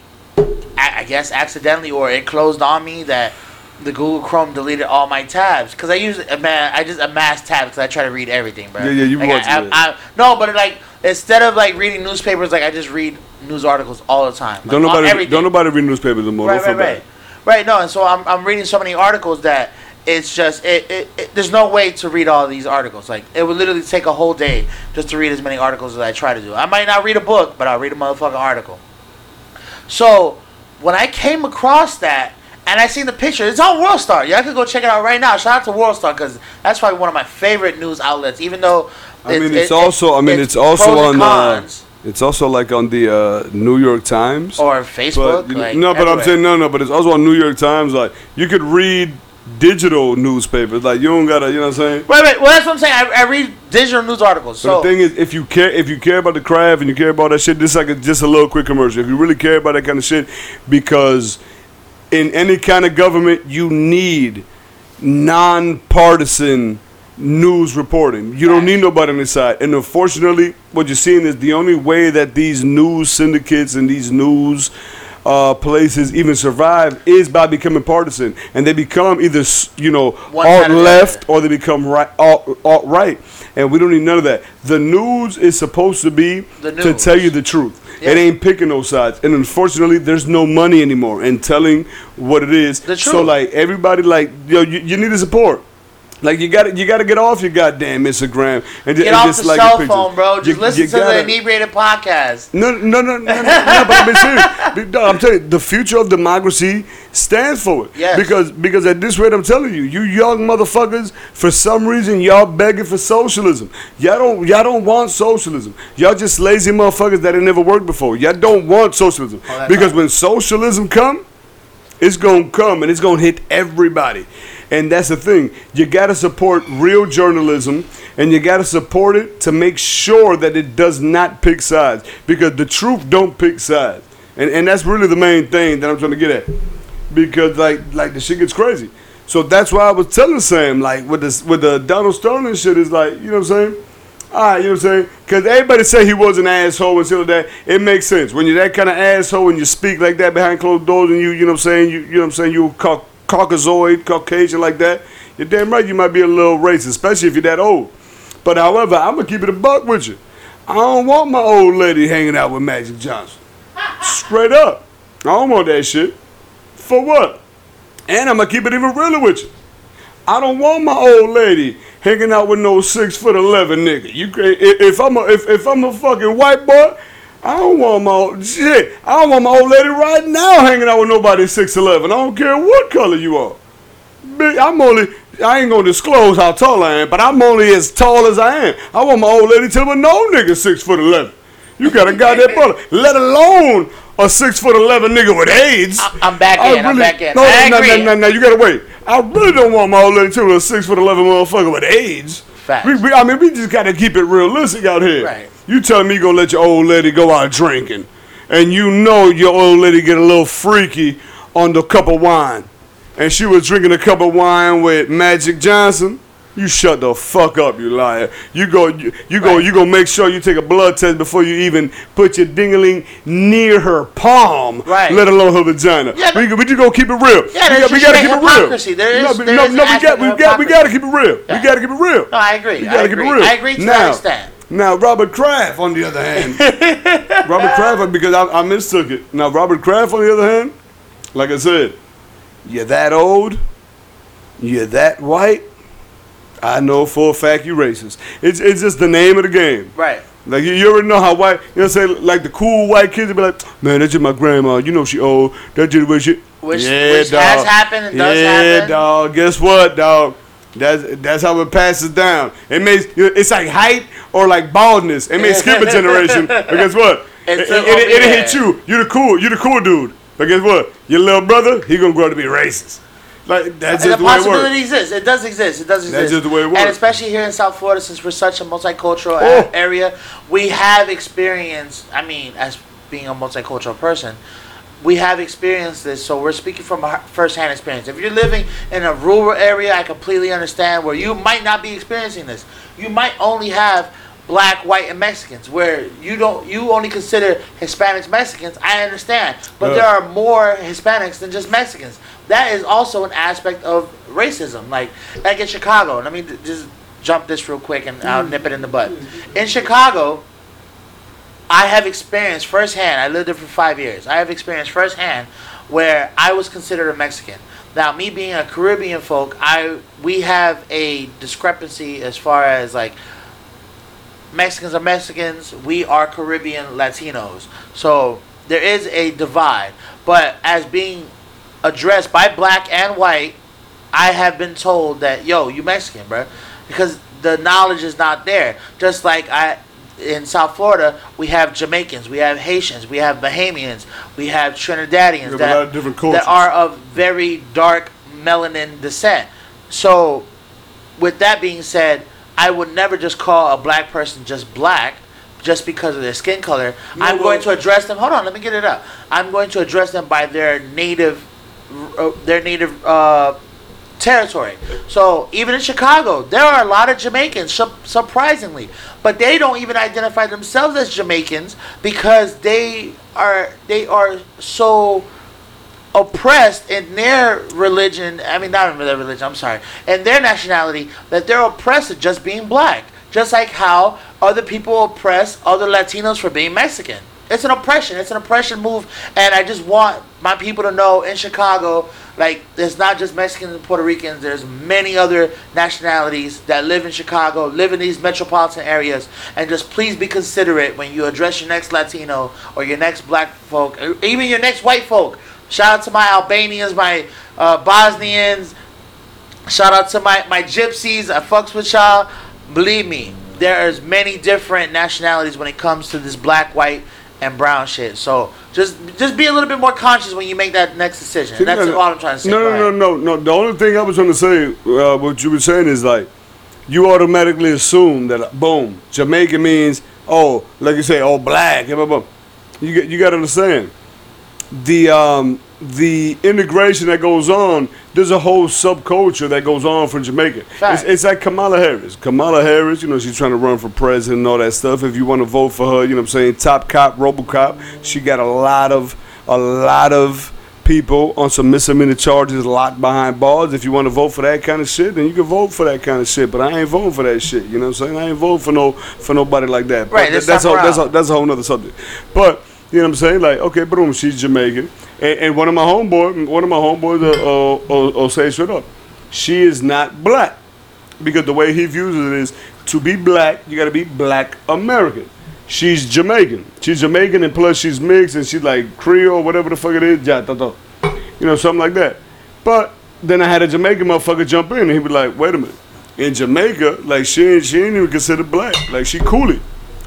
Speaker 1: I I guess accidentally or it closed on me that the Google Chrome deleted all my tabs because I use man I just amass tabs because I try to read everything, bro.
Speaker 2: Yeah, yeah, you
Speaker 1: like,
Speaker 2: want
Speaker 1: I,
Speaker 2: to,
Speaker 1: I, I, no, but like instead of like reading newspapers, like I just read news articles all the time. Like,
Speaker 2: Don't
Speaker 1: on
Speaker 2: nobody
Speaker 1: everything.
Speaker 2: don't nobody read newspapers anymore.
Speaker 1: Right, right, right,
Speaker 2: bad.
Speaker 1: right. No, and so I'm I'm reading so many articles that it's just it, it, it there's no way to read all these articles. Like it would literally take a whole day just to read as many articles as I try to do. I might not read a book, but I'll read a motherfucking article. So when I came across that and I seen the picture, it's on WorldStar. Y'all can go check it out right now. Shout out to WorldStar because that's probably one of my favorite news outlets. Even though
Speaker 2: I mean, it's
Speaker 1: it-
Speaker 2: also I mean, it's,
Speaker 1: pros
Speaker 2: also on uh,
Speaker 1: cons,
Speaker 2: it's also like on the uh, New York Times.
Speaker 1: or
Speaker 2: But
Speaker 1: Facebook.
Speaker 2: you-
Speaker 1: like,
Speaker 2: no, but I'm saying no, no. But it's also on New York Times. Like you could read digital newspapers. Like you don't gotta, you know what I'm saying.
Speaker 1: Right, right. Well, that's what I'm saying. I, I read digital news articles.
Speaker 2: But the thing is, if you care, if you care about the craft and you care about that shit, this is like a, just a little quick commercial. If you really care about that kind of shit, because in any kind of government, you need nonpartisan news reporting. You don't need nobody on the side. And unfortunately, what you're seeing is the only way that these news syndicates and these news uh, places even survive is by becoming partisan, and they become either you know alt
Speaker 1: side or the
Speaker 2: left or they become right alt right, and we don't need none of that. The news is supposed to be to tell you the truth.
Speaker 1: Yeah.
Speaker 2: It ain't picking no sides, and unfortunately, there's no money anymore in telling what it is.
Speaker 1: The
Speaker 2: So like everybody, like yo, you, you need to support. Like you got you got to get off your goddamn Instagram and,
Speaker 1: Get
Speaker 2: and
Speaker 1: off
Speaker 2: just
Speaker 1: the
Speaker 2: like
Speaker 1: cell
Speaker 2: your
Speaker 1: phone, bro. Just
Speaker 2: You-
Speaker 1: listen
Speaker 2: you
Speaker 1: to the
Speaker 2: gotta-
Speaker 1: inebriated podcast.
Speaker 2: no, no, no, no, no, no, but I'm serious. Dog, I'm telling you, the future of democracy stands for it.
Speaker 1: Yes.
Speaker 2: Because because at this rate, I'm telling you, you young motherfuckers, for some reason, y'all begging for socialism. Y'all don't y'all don't want socialism. Y'all just lazy motherfuckers that ain't never worked before. Y'all don't want socialism.
Speaker 1: Oh,
Speaker 2: because
Speaker 1: right.
Speaker 2: when socialism come, it's gonna come and it's gonna hit everybody. And that's the thing. You gotta support real journalism and you gotta support it to make sure that it does not pick sides. Because the truth don't pick sides. And and that's really the main thing that I'm trying to get at. Because like like the shit gets crazy. So that's why I was telling Sam, like with this with the Donald Sterling shit is like, you know what I'm saying? All right, you know what I'm saying? Because everybody say he was an asshole and shit like that. It makes sense. When you're that kind of asshole and you speak like that behind closed doors and you, you know what I'm saying? You, you know what I'm saying? You cau- Caucasoid, Caucasian like that. You're damn right you might be a little racist, especially if you're that old. But however, I'm to keep it a buck with you. I don't want my old lady hanging out with Magic Johnson. Straight up. I don't want that shit. For what? And I'm to keep it even realer with you. I don't want my old lady hanging out with no six foot eleven nigga. You if I'm a if, if I'm a fucking white boy, I don't want my old, shit. I don't want my old lady right now hanging out with nobody six eleven. I don't care what color you are. I'm only. I ain't gonna disclose how tall I am, but I'm only as tall as I am. I want my old lady to with no nigga six foot eleven. You got a goddamn brother, let alone a six foot eleven nigga with AIDS.
Speaker 1: I- I'm back
Speaker 2: I
Speaker 1: in, I'm back in.
Speaker 2: No,
Speaker 1: I
Speaker 2: no,
Speaker 1: agree.
Speaker 2: no, no, no, you gotta wait. I really don't want my old lady to with a six foot eleven motherfucker with AIDS.
Speaker 1: Facts.
Speaker 2: We, we, I mean, we just gotta keep it realistic out here.
Speaker 1: Right.
Speaker 2: You telling me you gonna let your old lady go out drinking, and you know your old lady get a little freaky on the cup of wine, and she was drinking a cup of wine with Magic Johnson. You shut the fuck up, you liar. You go, you, you go, you go. Make sure you take a blood test before you even put your dingaling near her palm,
Speaker 1: Right.
Speaker 2: let alone her vagina.
Speaker 1: Yeah,
Speaker 2: we, we just gonna keep it real.
Speaker 1: Yeah,
Speaker 2: we, got, we
Speaker 1: just
Speaker 2: gotta
Speaker 1: that
Speaker 2: keep it real.
Speaker 1: hypocrisy. There
Speaker 2: no,
Speaker 1: there
Speaker 2: no, no, we got, we got, we gotta keep it real.
Speaker 1: Yeah.
Speaker 2: We gotta keep it real.
Speaker 1: No, I agree.
Speaker 2: You
Speaker 1: I
Speaker 2: gotta keep it
Speaker 1: agree.
Speaker 2: real.
Speaker 1: I agree to
Speaker 2: now,
Speaker 1: that extent.
Speaker 2: Now, Robert Kraft, on the other hand, Robert Kraft, because I, I mistook it. Now, Robert Kraft, on the other hand, like I said, you're that old, you're that white. I know for a fact you racist. It's it's just the name of the game.
Speaker 1: Right.
Speaker 2: Like you, you already know how white, you know, what I'm saying like the cool white kids would be like, man, that's just my grandma. You know she old. that just way she.
Speaker 1: Which, which has happened and does
Speaker 2: yeah,
Speaker 1: happen.
Speaker 2: dog. Guess what, dog? That's that's how it passes down. It makes it's like height or like baldness. It may skip a generation, but guess what? It, it, it, it hit you. You the cool. You the cool dude. But guess what? Your little brother, he gonna grow up to be racist. Like that's
Speaker 1: And
Speaker 2: just
Speaker 1: the
Speaker 2: the way it works.
Speaker 1: possibility exists. It does exist. It does exist.
Speaker 2: That's just the way it works.
Speaker 1: And especially here in South Florida, since we're such a multicultural
Speaker 2: Oh.
Speaker 1: area, we have experienced. I mean, as being a multicultural person, we have experienced this. So we're speaking from a first-hand experience. If you're living in a rural area, I completely understand where you might not be experiencing this. You might only have black, white, and Mexicans, where you don't you only consider Hispanics Mexicans. I understand, but there are more Hispanics than just Mexicans. That is also an aspect of racism. Like like in Chicago. Let me just jump this real quick, and I'll mm. nip it in the butt. In Chicago, I have experienced firsthand. I lived there for five years. I have experienced firsthand where I was considered a Mexican. Now, me being a Caribbean folk, I we have a discrepancy as far as like Mexicans are Mexicans, we are Caribbean Latinos. So there is a divide. But as being addressed by black and white, I have been told that yo, you Mexican, bro, because the knowledge is not there. Just like I in South Florida, we have Jamaicans, we have Haitians, we have Bahamians, we have Trinidadians that,
Speaker 2: lot of different cultures.
Speaker 1: that are of very dark melanin descent. So, with that being said, I would never just call a black person just black just because of their skin color. I'm going to address them. Hold on, let me get it up. I'm going to address them by their native, uh, their native uh, territory. So even in Chicago, there are a lot of Jamaicans, su- surprisingly, but they don't even identify themselves as Jamaicans because they are they are so oppressed in their religion. I mean, not in their religion. I'm sorry, in their nationality that they're oppressed just being black, just like how other people oppress other Latinos for being Mexican. It's an oppression. It's an oppression move, and I just want my people to know in Chicago, like there's not just Mexicans and Puerto Ricans. There's many other nationalities that live in Chicago, live in these metropolitan areas, and just please be considerate when you address your next Latino or your next Black folk, or even your next white folk. Shout out to my Albanians, my uh, Bosnians. Shout out to my, my gypsies. I fucks with y'all. Believe me, there's many different nationalities when it comes to this black, white, and brown shit. So just just be a little bit more conscious when you make that next decision. And that's
Speaker 2: No,
Speaker 1: all I'm trying to say.
Speaker 2: No, no, no, no, no. The only thing I was trying to say, uh, what you were saying is like, you automatically assume that, boom, Jamaican means, oh, like you say, oh, black. blah, blah, blah. You get, you got to understand, the um, the integration that goes on. There's a whole subculture that goes on from Jamaica. It's, it's like Kamala Harris. Kamala Harris, you know, she's trying to run for president and all that stuff. If you want to vote for her, you know what I'm saying, top cop, RoboCop. She got a lot of a lot of people on some misdemeanor charges locked behind bars. If you want to vote for that kind of shit, then you can vote for that kind of shit. But I ain't voting for that shit. You know what I'm saying? I ain't voting for no for nobody like that.
Speaker 1: Right,
Speaker 2: But
Speaker 1: that's
Speaker 2: that's a, that's a, that's a whole nother subject. But you know what I'm saying? Like, okay, boom, she's Jamaican, and, and one of my homeboy, one of my homeboys, uh, uh, uh, uh, say straight up, she is not black because the way he views it is to be black, you got to be black American. She's Jamaican. She's Jamaican, and plus she's mixed, and she's like Creole, whatever the fuck it is, you know, something like that. But then I had a Jamaican motherfucker jump in, and he was like, "Wait a minute, in Jamaica, like she ain't she ain't even considered black. Like she coolie."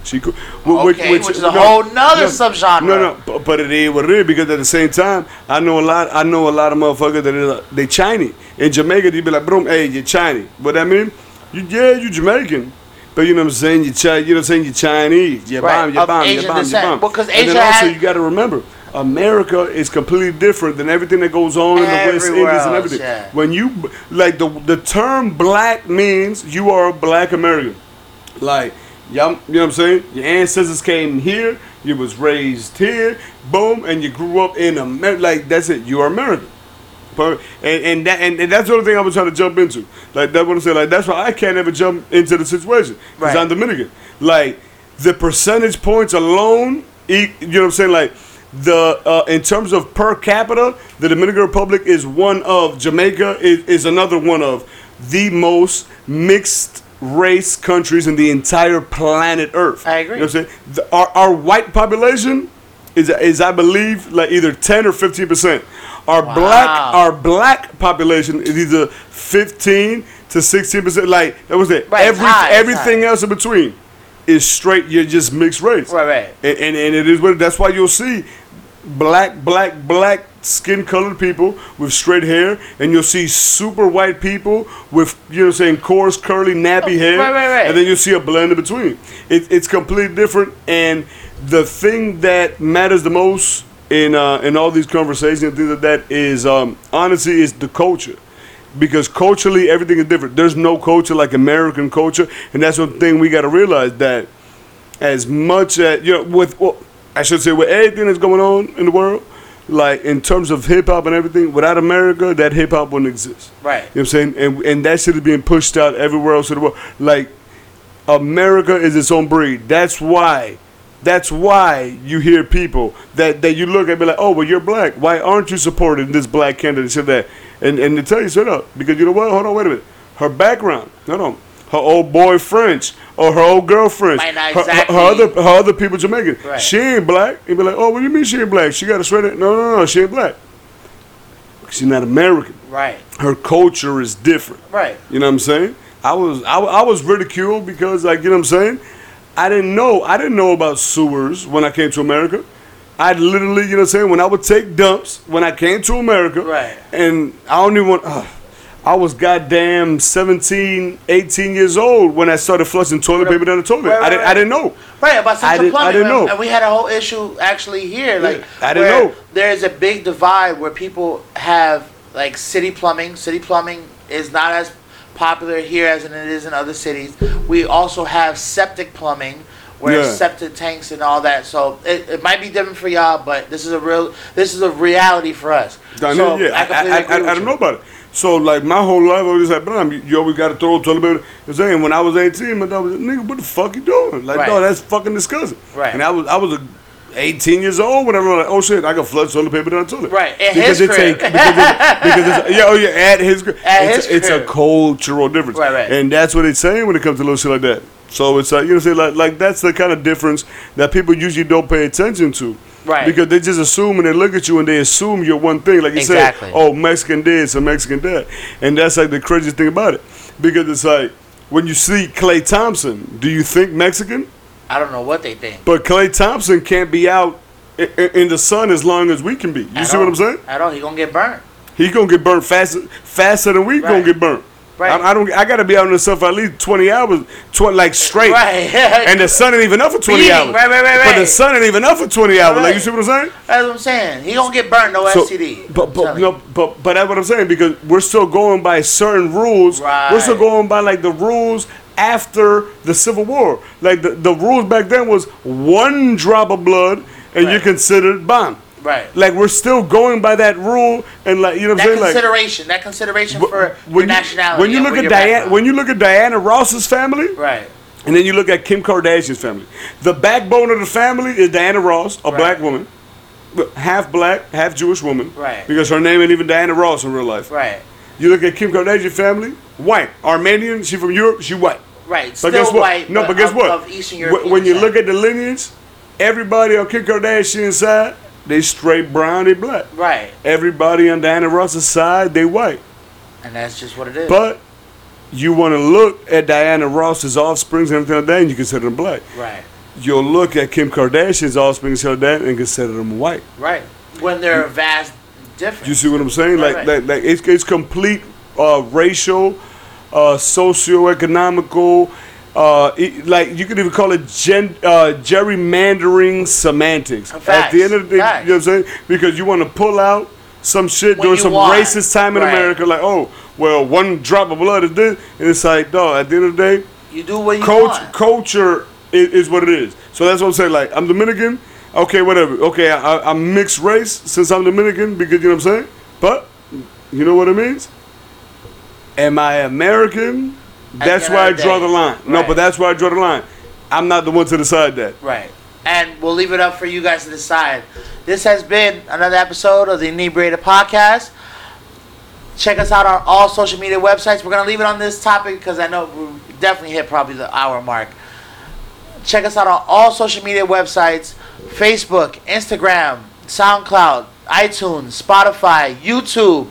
Speaker 2: She cool.
Speaker 1: Okay, which is a whole nother subgenre.
Speaker 2: No, no, but, but it is what it is because at the same time, I know a lot. I know a lot of motherfuckers that is, they Chinese in Jamaica. They be like, "Bro, hey, you Chinese." What that mean? You yeah, you Jamaican. But you know what I'm saying? You Chi- you know what I'm saying? You Chinese. You
Speaker 1: Right,
Speaker 2: bomb, you
Speaker 1: of
Speaker 2: bomb, you
Speaker 1: Asian
Speaker 2: bomb, you
Speaker 1: descent.
Speaker 2: bomb.
Speaker 1: Because
Speaker 2: and then
Speaker 1: Asia
Speaker 2: also
Speaker 1: had-
Speaker 2: you got to remember, America is completely different than everything that goes on in the West
Speaker 1: Everywhere
Speaker 2: Indies and everything.
Speaker 1: yeah.
Speaker 2: When you like the the term black means you are a black American. Like, y'all, you know what I'm saying? Your ancestors came here, you was raised here, boom, and you grew up in America. Like, that's it. You are American. And, and that and, and that's the only thing I was trying to jump into. Like that's what I'm saying. Like that's why I can't ever jump into the situation because
Speaker 1: Right.
Speaker 2: I'm Dominican. Like the percentage points alone, you know what I'm saying? Like the uh, in terms of per capita, the Dominican Republic is one of Jamaica is, is another one of the most mixed race countries in the entire planet Earth.
Speaker 1: I agree.
Speaker 2: You know what I'm saying? The, our, our white population is is I believe like either ten or fifteen percent. Our
Speaker 1: Wow.
Speaker 2: black our black population is either fifteen to sixteen percent. Like that was it.
Speaker 1: Right,
Speaker 2: Every
Speaker 1: high,
Speaker 2: everything else in between is straight. You're just mixed race.
Speaker 1: Right, right.
Speaker 2: And, and and it is what that's why you'll see black black black skin colored people with straight hair and you'll see super white people with you know what I'm saying coarse curly nappy hair
Speaker 1: right, right, right.
Speaker 2: and then you'll see a blend in between. It, it's completely different and the thing that matters the most in uh, in all these conversations and things like that is um, honestly is the culture. Because culturally everything is different. There's no culture like american culture and that's one thing we got to realize that as much as you know with well, I should say with everything that's going on in the world, like in terms of hip hop and everything, without America, that hip hop wouldn't exist.
Speaker 1: Right.
Speaker 2: You know what I'm saying? And and that shit is being pushed out everywhere else in the world. Like America is its own breed. That's why. That's why you hear people that, that you look at be like, oh, well, you're black. Why aren't you supporting this black candidate? Said that, and and to tell you straight up, because you know what? Hold on, wait a minute. Her background, hold on. Her old boy French or her old girlfriend,
Speaker 1: Might not
Speaker 2: her, her- her other her other people Jamaican.
Speaker 1: Right.
Speaker 2: She ain't black. You be like, oh, what do you mean she ain't black? She got a sweater. No, no, no, she ain't black. She's not American.
Speaker 1: Right.
Speaker 2: Her culture is different.
Speaker 1: Right.
Speaker 2: You know what I'm saying? I was I, I was ridiculed because like you know what I'm saying? I didn't know I didn't know about sewers when I came to America. I literally, you know what I'm saying, when I would take dumps when I came to America.
Speaker 1: Right.
Speaker 2: And I don't even want uh, I was goddamn 17, 18 years old when I started flushing toilet paper down the toilet.
Speaker 1: Right,
Speaker 2: I didn't
Speaker 1: right,
Speaker 2: I didn't know.
Speaker 1: Right, about
Speaker 2: I
Speaker 1: central
Speaker 2: didn't- I didn't know.
Speaker 1: And we had a whole issue actually here. Like,
Speaker 2: I didn't know.
Speaker 1: There's a big divide where people have, like, city plumbing. City plumbing is not as popular here as it is in other cities. We also have septic plumbing. Where
Speaker 2: Yeah.
Speaker 1: septic tanks and all that, so it, it might be different for y'all, but this is a real, this is a reality for us.
Speaker 2: I
Speaker 1: so
Speaker 2: know, yeah, I, I, I, I, don't
Speaker 1: you.
Speaker 2: know about it. So like my whole life, I was just like, bro, you, always got to throw toilet paper. I'm saying when I was 18, my dad was like, nigga, what the fuck you doing? Like,
Speaker 1: Right.
Speaker 2: no, that's fucking disgusting.
Speaker 1: Right.
Speaker 2: And I was I was a 18 years old when I was like, oh shit, I got flush toilet paper down the toilet.
Speaker 1: Right, at
Speaker 2: because
Speaker 1: his
Speaker 2: it's
Speaker 1: crib.
Speaker 2: a because it's, because it's yeah oh yeah at his crib.
Speaker 1: At
Speaker 2: it's,
Speaker 1: his
Speaker 2: it's a
Speaker 1: crib.
Speaker 2: cultural difference.
Speaker 1: Right, right.
Speaker 2: And that's what it's saying when it comes to little shit like that. So it's like you know, say like like that's the kind of difference that people usually don't pay attention to.
Speaker 1: Right.
Speaker 2: Because they just assume and they look at you and they assume you're one thing. Like you
Speaker 1: Exactly.
Speaker 2: said, oh, Mexican this and Mexican that. And that's like the craziest thing about it. Because it's like when you see Klay Thompson, do you think Mexican?
Speaker 1: I don't know what they think.
Speaker 2: But Klay Thompson can't be out in the sun as long as we can be. You
Speaker 1: At
Speaker 2: see
Speaker 1: all.
Speaker 2: what I'm saying?
Speaker 1: At all, he gonna get burnt.
Speaker 2: He gonna get burnt faster, faster than we
Speaker 1: Right.
Speaker 2: gonna get burnt.
Speaker 1: Right.
Speaker 2: I, I don't. I gotta be out in the sun for at least 20 hours, tw- like straight.
Speaker 1: Right.
Speaker 2: And the sun ain't even up for 20
Speaker 1: Beating.
Speaker 2: hours.
Speaker 1: Right, right, right,
Speaker 2: But the sun ain't even up for 20 hours. Like you see what I'm saying?
Speaker 1: That's what I'm saying. He gonna get burnt, no
Speaker 2: So,
Speaker 1: STD.
Speaker 2: but but no,
Speaker 1: you.
Speaker 2: but but that's what I'm saying because we're still going by certain rules. We're still going by like the rules after the Civil War. Like the, the rules back then was one drop of blood and you're
Speaker 1: Right.
Speaker 2: considered bomb.
Speaker 1: Right.
Speaker 2: Like we're still going by that rule and like you know what
Speaker 1: That
Speaker 2: I'm saying like
Speaker 1: consideration, that consideration for your
Speaker 2: when you,
Speaker 1: nationality.
Speaker 2: when you look at Diana when you look at Diana Ross's family
Speaker 1: right,
Speaker 2: and then you look at Kim Kardashian's family. The backbone of the family is Diana Ross, a
Speaker 1: Right.
Speaker 2: black woman, half black, half Jewish woman.
Speaker 1: Right.
Speaker 2: Because her name ain't even Diana Ross in real life.
Speaker 1: right,
Speaker 2: You look at Kim Kardashian family, white, Armenian. She from Europe. She white.
Speaker 1: right.
Speaker 2: But
Speaker 1: Still
Speaker 2: guess what?
Speaker 1: white.
Speaker 2: no, but guess
Speaker 1: of,
Speaker 2: what?
Speaker 1: Of Eastern
Speaker 2: Wh-
Speaker 1: European
Speaker 2: when you look at the lineage, everybody on Kim Kardashian's side, they straight brown, they black.
Speaker 1: right,
Speaker 2: Everybody on Diana Ross's side, they white.
Speaker 1: and that's just what it is.
Speaker 2: But you want to look at Diana Ross's offsprings and everything like that, and you consider them black.
Speaker 1: right,
Speaker 2: You'll look at Kim Kardashian's offspring and like that, and consider them white.
Speaker 1: right. When they're a vast difference.
Speaker 2: You see what I'm saying?
Speaker 1: Right,
Speaker 2: like,
Speaker 1: right.
Speaker 2: like, like it's, it's complete uh, racial, uh, socio-economical. Uh, like you could even call it gen, uh, gerrymandering semantics. At the end of the day,
Speaker 1: facts.
Speaker 2: you know what I'm saying? Because you want to pull out some shit
Speaker 1: When
Speaker 2: during some
Speaker 1: want,
Speaker 2: racist time in
Speaker 1: right.
Speaker 2: America, like oh, well, one drop of blood is this, and it's like, dog. At the end of the day,
Speaker 1: you do what you
Speaker 2: Coach,
Speaker 1: want.
Speaker 2: culture is, is what it is. So that's what I'm saying. Like I'm Dominican. Okay, whatever. Okay, I, I- I'm mixed race since I'm Dominican because you know what I'm saying. But you know what it means. Am I American? That's where I
Speaker 1: end of the
Speaker 2: draw
Speaker 1: day,
Speaker 2: the line. No,
Speaker 1: right.
Speaker 2: but that's where I draw the line. I'm not the one to decide that.
Speaker 1: Right. And we'll leave it up for you guys to decide. This has been another episode of the Inebriated Podcast. Check us out on all social media websites. We're going to leave it on this topic because I know we definitely hit probably the hour mark. Check us out on all social media websites Facebook, Instagram, SoundCloud, iTunes, Spotify, YouTube,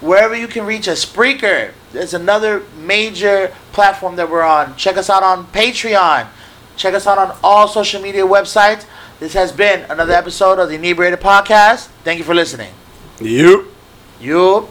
Speaker 1: wherever you can reach us. Spreaker, there's another major platform that we're on. Check us out on Patreon. Check us out on all social media websites. This has been another episode of the Inebriated Podcast. Thank you for listening.
Speaker 2: Yep.
Speaker 1: You.